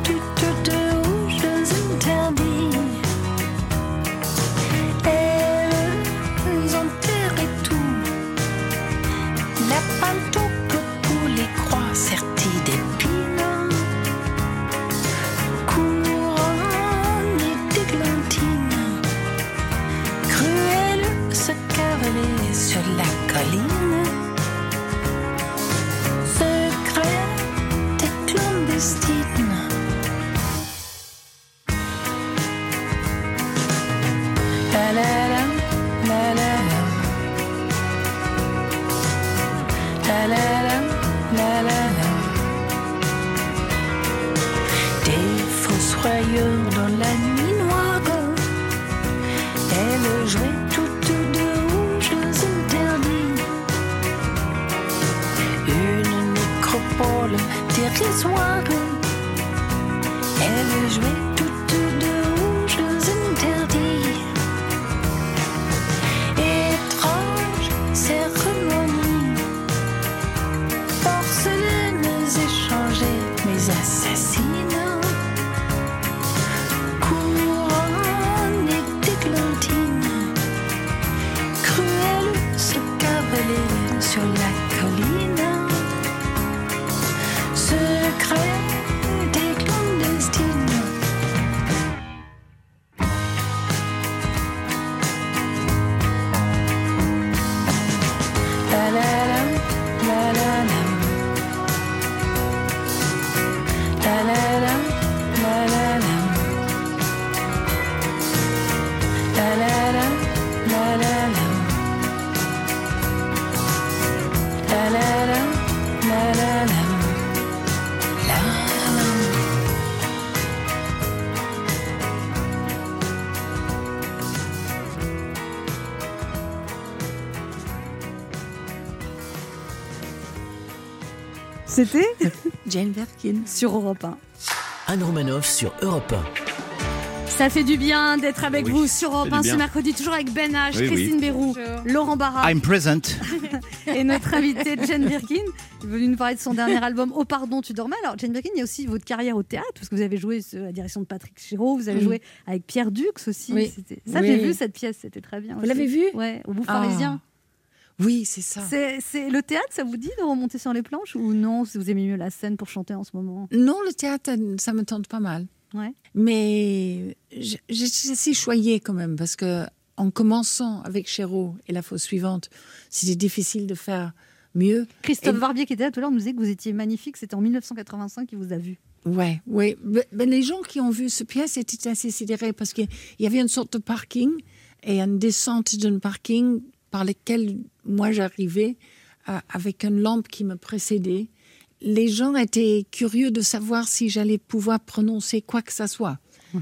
C'était Jane Birkin sur Europe 1. Anne Romanoff sur Europe 1. Ça fait du bien d'être avec Oui, vous sur Europe ça fait 1 du ce mercredi, toujours avec Ben H, Oui, oui. Christine Bérou, Laurent Barra I'm present. et notre invitée Jane Birkin, venue nous parler de son dernier album Oh pardon, tu dormais. Alors Jane Birkin, il y a aussi votre carrière au théâtre, parce que vous avez joué sous la direction de Patrick Chéreau, vous avez Oui. joué avec Pierre Dux aussi. Ça, Oui. j'ai vu cette pièce, c'était très bien. Vous l'avez vue Ouais, au bout Ah. parisien. Oui, c'est ça. C'est, c'est- le théâtre, ça vous dit de remonter sur les planches ou non Si vous aimez mieux la scène pour chanter en ce moment? Non, le théâtre, ça me tente pas mal. Ouais. Mais je- je suis assez choyée quand même parce que en commençant avec Chéreau et la fois suivante, c'était difficile de faire mieux. Christophe Et- Barbier qui était là tout à l'heure nous disait que vous étiez magnifique. C'était en 1985 qu'il vous a vu. Ouais, ouais. Ben, les gens qui ont vu ce pièce étaient assez sidérés parce qu'il y avait une sorte de parking et une descente d'un parking par lequel moi j'arrivais euh, avec une lampe qui me précédait. Les gens étaient curieux de savoir si j'allais pouvoir prononcer quoi que ce soit.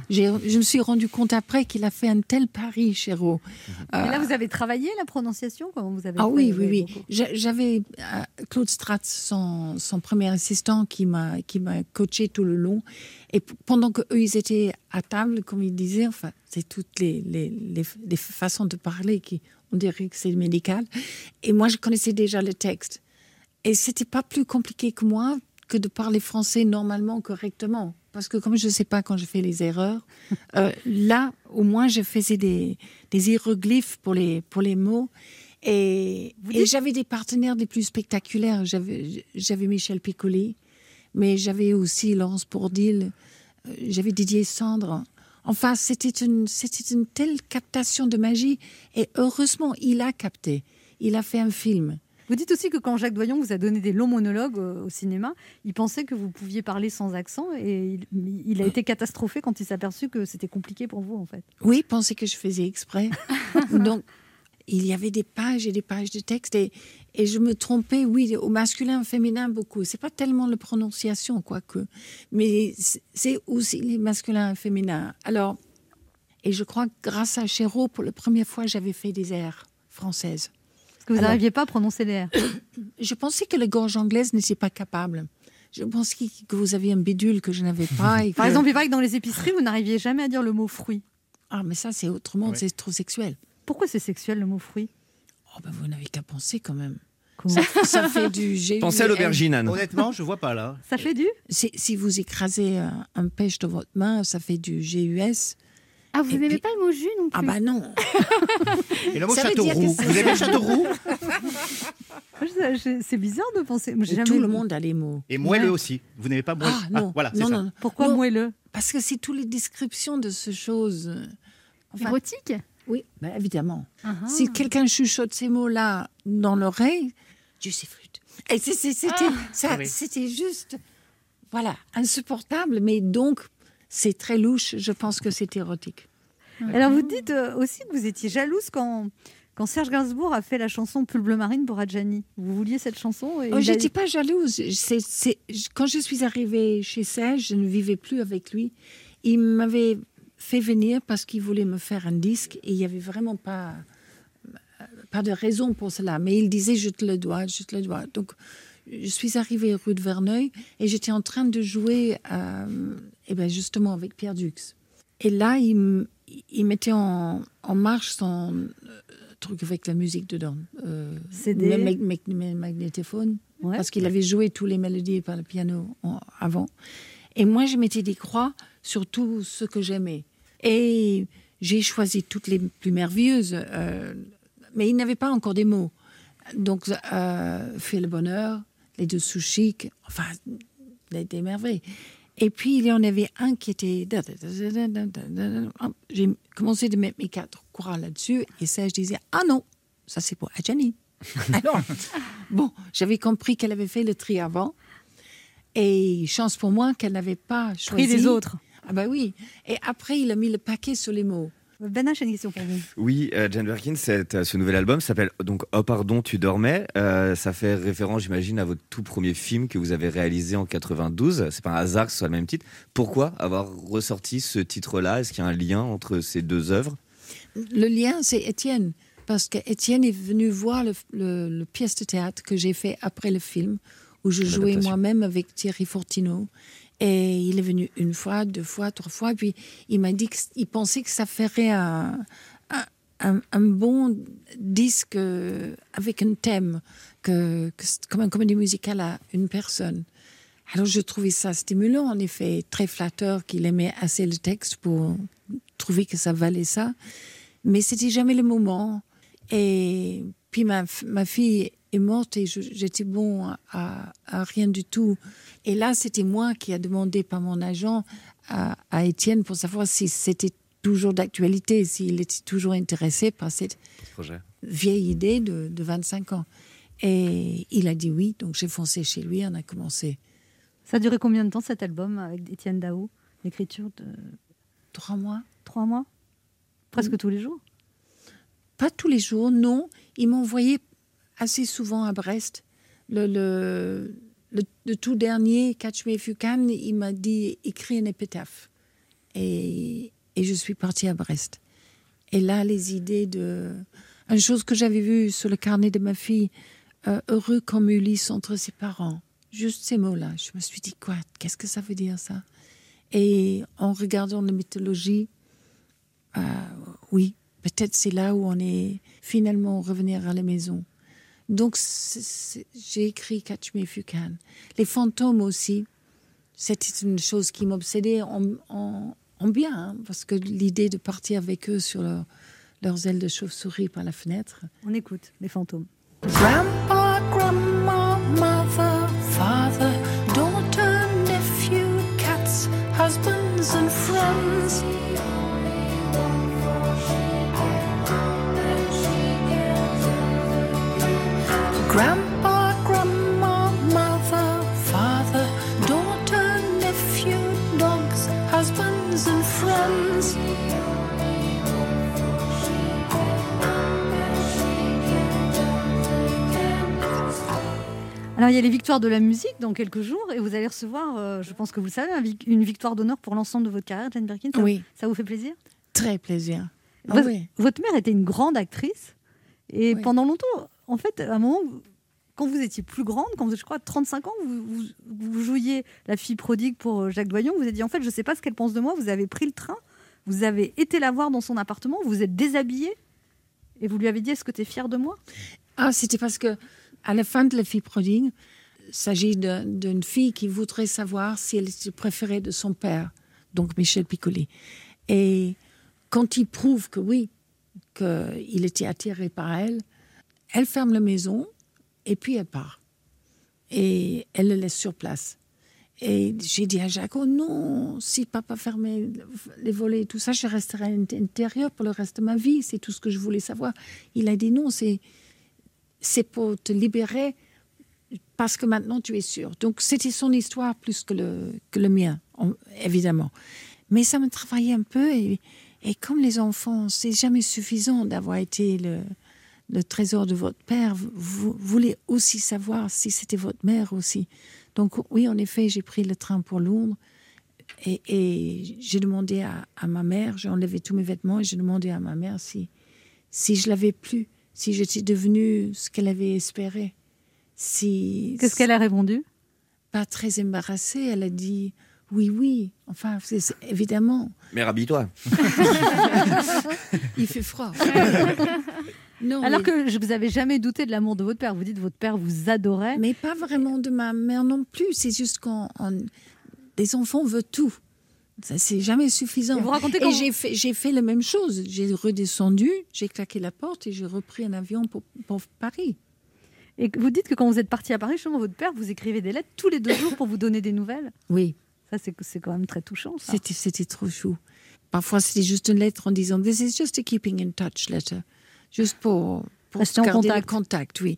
Je me suis rendu compte après qu'il a fait un tel pari, Chéreau. Et là, vous avez travaillé la prononciation Comment vous avez Ah oui, oui, oui. beaucoup. J'avais euh, Claude Stratz, son, son premier assistant, qui m'a qui m'a coaché tout le long. Et pendant que eux, ils étaient à table, comme ils disaient, enfin, c'est toutes les, les, les, les façons de parler qui, on dirait que c'est médical. Et moi, je connaissais déjà le texte. Et c'était pas plus compliqué que moi que de parler français normalement, correctement. Parce que comme je ne sais pas quand je fais les erreurs, euh, là, au moins, je faisais des, des hiéroglyphes pour les, pour les mots. Et, et j'avais des partenaires des plus spectaculaires. J'avais j'avais Michel Piccoli, mais j'avais aussi Laurence Bourdil, euh, j'avais Didier Sandre. Enfin, c'était une, c'était une telle captation de magie. Et heureusement, il a capté. Il a fait un film. Vous dites aussi que quand Jacques Doyon vous a donné des longs monologues euh, au cinéma, il pensait que vous pouviez parler sans accent et il, il a été catastrophé quand il s'est aperçu que c'était compliqué pour vous en fait. Oui, pensait que je faisais exprès. Donc, il y avait des pages et des pages de texte. Et, Et je me trompais, oui, au masculin, au féminin, beaucoup. C'est pas tellement la prononciation, quoique, mais c'est- c'est aussi les masculins et féminins. Alors, et je crois que grâce à Chéreau, pour la première fois, j'avais fait des airs françaises. Parce que vous n'arriviez pas à prononcer les R. Je pensais que la gorge anglaise n'était pas capable. Je pensais que vous aviez un bidule que je n'avais pas. et Par exemple, il paraît que dans les épiceries, vous n'arriviez jamais à dire le mot fruit. Ah, mais ça, c'est autrement, Ouais. c'est trop sexuel. Pourquoi c'est sexuel le mot fruit? Oh, ben, vous n'avez qu'à penser quand même. Comment ça, ça fait du G. Pensez à l'aubergine, Anne. Honnêtement, je vois pas là. Ça fait du? Si, si vous écrasez un, un pêche dans votre main, ça fait du GUS. Ah, vous n'aimez pas le mot jus non plus Ah bah non. Et le mot Ça veut dire Châteauroux. que c'est- Vous aimez Châteauroux Je- je- C'est bizarre de penser. Et jamais- Tout le monde a les mots. Et moelleux Ouais. aussi. Vous n'aimez pas moelleux Ah non, voilà, c'est non, ça. non, non. Pourquoi Non, moelleux Parce que c'est toutes les descriptions de ces choses. euh, enfin, Érotique Oui, bah, évidemment. Ah ah. Si quelqu'un chuchote ces mots-là dans l'oreille. Et c'est- c'est- c'était Ah. ça- Oui. c'était juste, voilà, insupportable. Mais donc, c'est très louche. Je pense que c'est érotique. Alors vous dites euh, aussi que vous étiez jalouse quand, quand Serge Gainsbourg a fait la chanson Pull bleu marine pour Adjani. Vous vouliez cette chanson et Oh, je n'étais pas jalouse. Quand je suis arrivée chez Serge, je ne vivais plus avec lui. Il m'avait fait venir parce qu'il voulait me faire un disque et il n'y avait vraiment pas, pas de raison pour cela. Mais il disait je te le dois, je te le dois. Donc je suis arrivée rue de Verneuil et j'étais en train de jouer euh, eh ben, justement avec Pierre Dux. Et là, il, mettait en, en marche son euh, truc avec la musique dedans. Euh, CD. ma- magnétophone. Ouais. Parce qu'il avait joué tous les mélodies par le piano en- avant. Et moi, je mettais des croix sur tout ce que j'aimais. Et j'ai choisi toutes les plus merveilleuses. euh, mais il n'avait pas encore des mots. Donc, euh, Fait le bonheur, les deux sous chic, enfin, des, des merveilles. Et puis, il y en avait un qui était. J'ai commencé de mettre mes quatre courants là-dessus. Et ça, je disais Ah non, ça c'est pour Adjani. Alors, bon, j'avais compris qu'elle avait fait le tri avant. Et chance pour moi qu'elle n'avait pas choisi. les autres. Ah bah oui. Et après, il a mis le paquet sur les mots. Ben H a une question pour vous. Oui, euh, Jane Birkin, cette- ce nouvel album s'appelle donc Oh pardon, tu dormais. Euh, ça fait référence, j'imagine, à votre tout premier film que vous avez réalisé en 92. C'est pas un hasard que ce soit le même titre. Pourquoi avoir ressorti ce titre-là? Est-ce qu'il y a un lien entre ces deux œuvres? Le lien, c'est Étienne. Parce que Étienne est venu voir le, le- le pièce de théâtre que j'ai fait après le film, où je jouais moi-même avec Thierry Fortino. Et il est venu une fois, deux fois, trois fois. Et puis il m'a dit qu'il pensait que ça ferait un, un, un- un bon disque avec un thème, que, comme une comédie musicale à une personne. Alors je trouvais ça stimulant, en effet, très flatteur qu'il aimait assez le texte pour trouver que ça valait ça. Mais c'était jamais le moment. Et puis ma, ma fille est morte et j'étais bon à, à rien du tout. Et là, c'était moi qui a demandé par mon agent à, à Étienne pour savoir si c'était toujours d'actualité, s'il était toujours intéressé par cette ce projet vieille idée de, de 25 ans. Et il a dit oui, donc j'ai foncé chez lui, on a commencé. Ça a duré combien de temps cet album avec Étienne Dao L'écriture de Trois mois trois mois? Presque tous les jours? Pas tous les jours, non. Il m'envoyait assez souvent à Brest. Le, le, le, le tout dernier, Catch Me If You Can, il m'a dit écris une épitaphe. Et, et je suis partie à Brest. Et là, les idées de. Une chose que j'avais vue sur le carnet de ma fille, euh, heureux comme Ulysse entre ses parents. Juste ces mots-là. Je me suis dit, quoi? Qu'est-ce que ça veut dire, ça? Et en regardant la mythologie, euh, oui, peut-être c'est là où on est finalement revenir à la maison. Donc j'ai écrit Catch Me If You Can. Les fantômes aussi, c'était une chose qui m'obsédait en, en- en bien, hein, parce que l'idée de partir avec eux sur leur- leurs ailes de chauve-souris par la fenêtre. On écoute les fantômes. Grandpa, grandma, mother, father, Grandpa, grandma, mother, father, daughter, nephew, dogs, husbands, and friends. Alors, il y a les victoires de la musique dans quelques jours et vous allez recevoir, euh, je pense que vous le savez, une victoire d'honneur pour l'ensemble de votre carrière, Jane Birkin. Ça, Oui. Ça vous fait plaisir? Très plaisir. Ah Votre- oui. Votre mère était une grande actrice et Oui. pendant longtemps, en fait, à un moment, quand vous étiez plus grande, quand vous je crois, 35 ans, vous, vous, jouiez la fille prodigue pour euh, Jacques Doyon, vous avez dit, en fait, je ne sais pas ce qu'elle pense de moi, vous avez pris le train, vous avez été la voir dans son appartement, vous vous êtes déshabillée et vous lui avez dit, est-ce que tu es fière de moi? Ah, c'était parce que à la fin de La fille prodigue, il s'agit d'une fille qui voudrait savoir si elle était préférée de son père, donc Michel Piccoli. Et quand il prouve que oui, qu'il était attiré par elle, elle ferme la maison et puis elle part. Et elle le laisse sur place. Et j'ai dit à Jacques, oh non, si papa fermait les volets et tout ça, je resterai à l'intérieur pour le reste de ma vie. C'est tout ce que je voulais savoir. Il a dit non, c'est pour te libérer parce que maintenant tu es sûr. Donc c'était son histoire plus que le, que le mien, en- évidemment. Mais ça me travaillait un peu et, et comme les enfants, c'est jamais suffisant d'avoir été le, le trésor de votre père. Vous, voulez aussi savoir si c'était votre mère aussi. Donc oui, en effet, j'ai pris le train pour Londres et, et j'ai demandé à, à ma mère, j'ai enlevé tous mes vêtements et j'ai demandé à ma mère si, si je l'avais plus, si j'étais devenue ce qu'elle avait espéré. Si, Qu'est-ce qu'elle a répondu? Pas très embarrassée, elle a dit oui, oui. Enfin, évidemment, Mais rhabille-toi. il fait froid. Non, Alors mais- que je vous avais jamais douté de l'amour de votre père. Vous dites votre père vous adorait. Mais pas vraiment de ma mère non plus. C'est juste quand on- des enfants veulent tout. Ça, c'est jamais suffisant. Et vous racontez Et j'ai fait, j'ai fait la même chose. J'ai redescendu, j'ai claqué la porte et j'ai repris un avion pour, pour Paris. Et vous dites que quand vous êtes parti à Paris, justement, votre père vous écrivait des lettres tous les deux jours pour vous donner des nouvelles. Oui. Ça, c'est c'est quand même très touchant. Ça. C'était, c'était trop chou. Parfois, c'était juste une lettre en disant This is just a keeping in touch letter. Juste pour, pour Rester en contact. oui.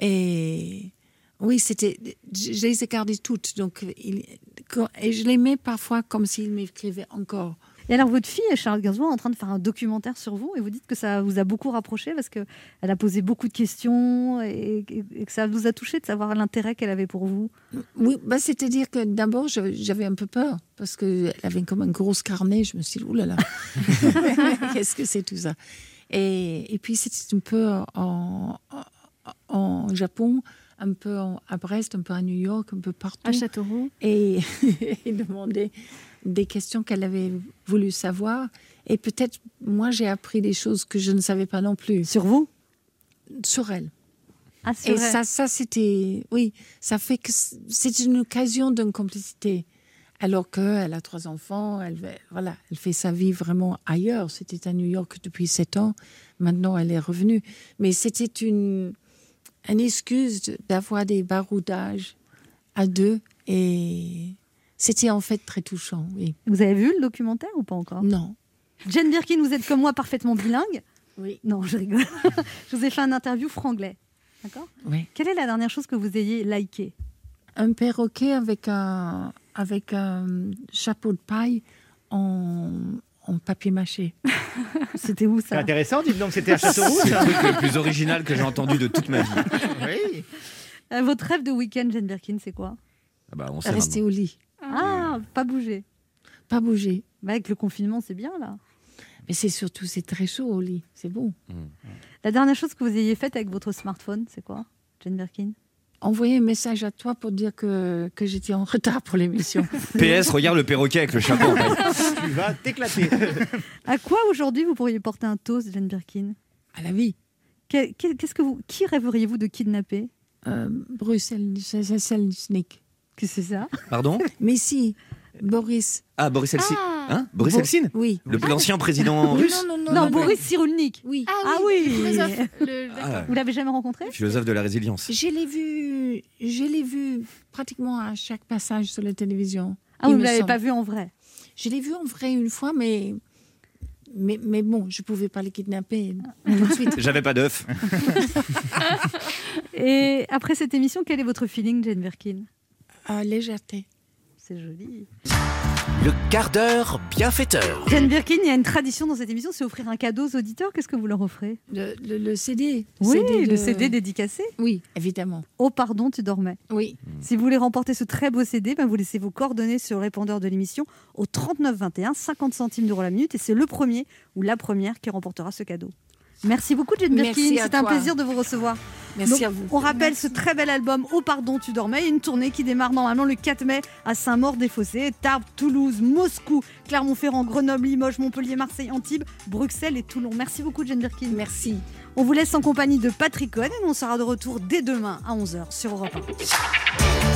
Et oui, c'était. Je je les ai gardées toutes. Donc, il, et je l'aimais parfois comme s'il m'écrivait encore. Et alors, votre fille, Charlotte Gainsbourg, est en train de faire un documentaire sur vous et vous dites que ça vous a beaucoup rapproché parce qu'elle a posé beaucoup de questions et, et- et que ça vous a touché de savoir l'intérêt qu'elle avait pour vous. Oui, bah, c'est-à-dire que d'abord, j'avais un peu peur parce qu'elle avait comme un gros carnet. Je me suis dit, oulala, qu'est-ce que c'est tout ça? Et, et puis, c'était un peu en, en- en Japon, un peu en- à Brest, un peu à New York, un peu partout. À Châteauroux. Et il demandait des questions qu'elle avait voulu savoir. Et peut-être, moi, j'ai appris des choses que je ne savais pas non plus. Sur vous? Sur elle. Ah, sur Et elle. ça, ça c'était. Oui, ça fait que c'est une occasion d'une complicité. Alors qu'elle a trois enfants, elle, voilà, elle fait sa vie vraiment ailleurs. C'était à New York depuis sept ans. Maintenant, elle est revenue. Mais c'était une, une excuse d'avoir des baroudages à deux. Et c'était en fait très touchant, oui. Vous avez vu le documentaire ou pas encore? Non. Jane Birkin, vous êtes comme moi parfaitement bilingue. Oui. Non, je rigole. je vous ai fait un interview franglais. D'accord? Oui. Quelle est la dernière chose que vous ayez liké Un perroquet avec un, avec un chapeau de paille en, en papier mâché. C'était où C'est intéressant, dites donc, c'était à Châteauroux. C'est ça le truc le plus original que j'ai entendu de toute ma vie. Oui. Euh, Votre rêve de week-end, Jane Birkin, c'est quoi? Ah bah, on sait Rester au lit. Ah, pas bouger. Pas bouger. Bah, avec le confinement, c'est bien là. Mais c'est surtout, c'est très chaud au lit. C'est bon. La dernière chose que vous ayez faite avec votre smartphone, c'est quoi, Jane Birkin? Envoyer un message à toi pour dire que, que j'étais en retard pour l'émission. PS, regarde le perroquet avec le chapeau. Tu vas t'éclater. À quoi aujourd'hui vous pourriez porter un toast, Jane Birkin? À la vie. Que- que- Qu'est-ce que vous, qui rêveriez-vous de kidnapper? Euh, Bruxelles, Selznick. Que c'est ça? Pardon? Mais si, Boris. Ah, Boris Eltsine. Hein Boris Bo- Eltsine Oui. Le- L'ancien président Oui, russe non, non, non, Non, non, Boris Cyrulnik. Oui. Ah oui, philosophe. Le- d'accord. Ah, Vous l'avez jamais rencontré? Philosophe de la résilience. Je l'ai vu, je l'ai vu pratiquement à chaque passage sur la télévision. Ah, vous ne l'avez pas vu en vrai? Je l'ai vu en vrai une fois, mais, mais, mais bon, je pouvais pas le kidnapper tout de suite. J'avais pas d'œuf. Et après cette émission, quel est votre feeling, Jane Birkin? Légèreté. C'est joli. Le quart d'heure bienfaiteur. Jane Birkin, il y a une tradition dans cette émission, c'est offrir un cadeau aux auditeurs. Qu'est-ce que vous leur offrez? Le, le- le CD. Oui, CD le CD dédicacé. Oui, évidemment. Oh pardon, tu dormais. Oui. Si vous voulez remporter ce très beau CD, ben vous laissez vos coordonnées sur le répondeur de l'émission au 39 21, 50 centimes d'euros la minute, et c'est le premier ou la première qui remportera ce cadeau. Merci beaucoup, Jane Birkin. C'était un toi. plaisir de vous recevoir. Merci Donc, à vous. On rappelle ce très bel album Oh pardon, tu dormais, une tournée qui démarre normalement le 4 mai à Saint-Maur-des-Fossés, Tarbes, Toulouse, Moscou, Clermont-Ferrand, Grenoble, Limoges, Montpellier, Marseille, Antibes, Bruxelles et Toulon. Merci beaucoup, Jane Birkin. Merci. On vous laisse en compagnie de Patrick Cohen et on sera de retour dès demain à 11h sur Europe 1.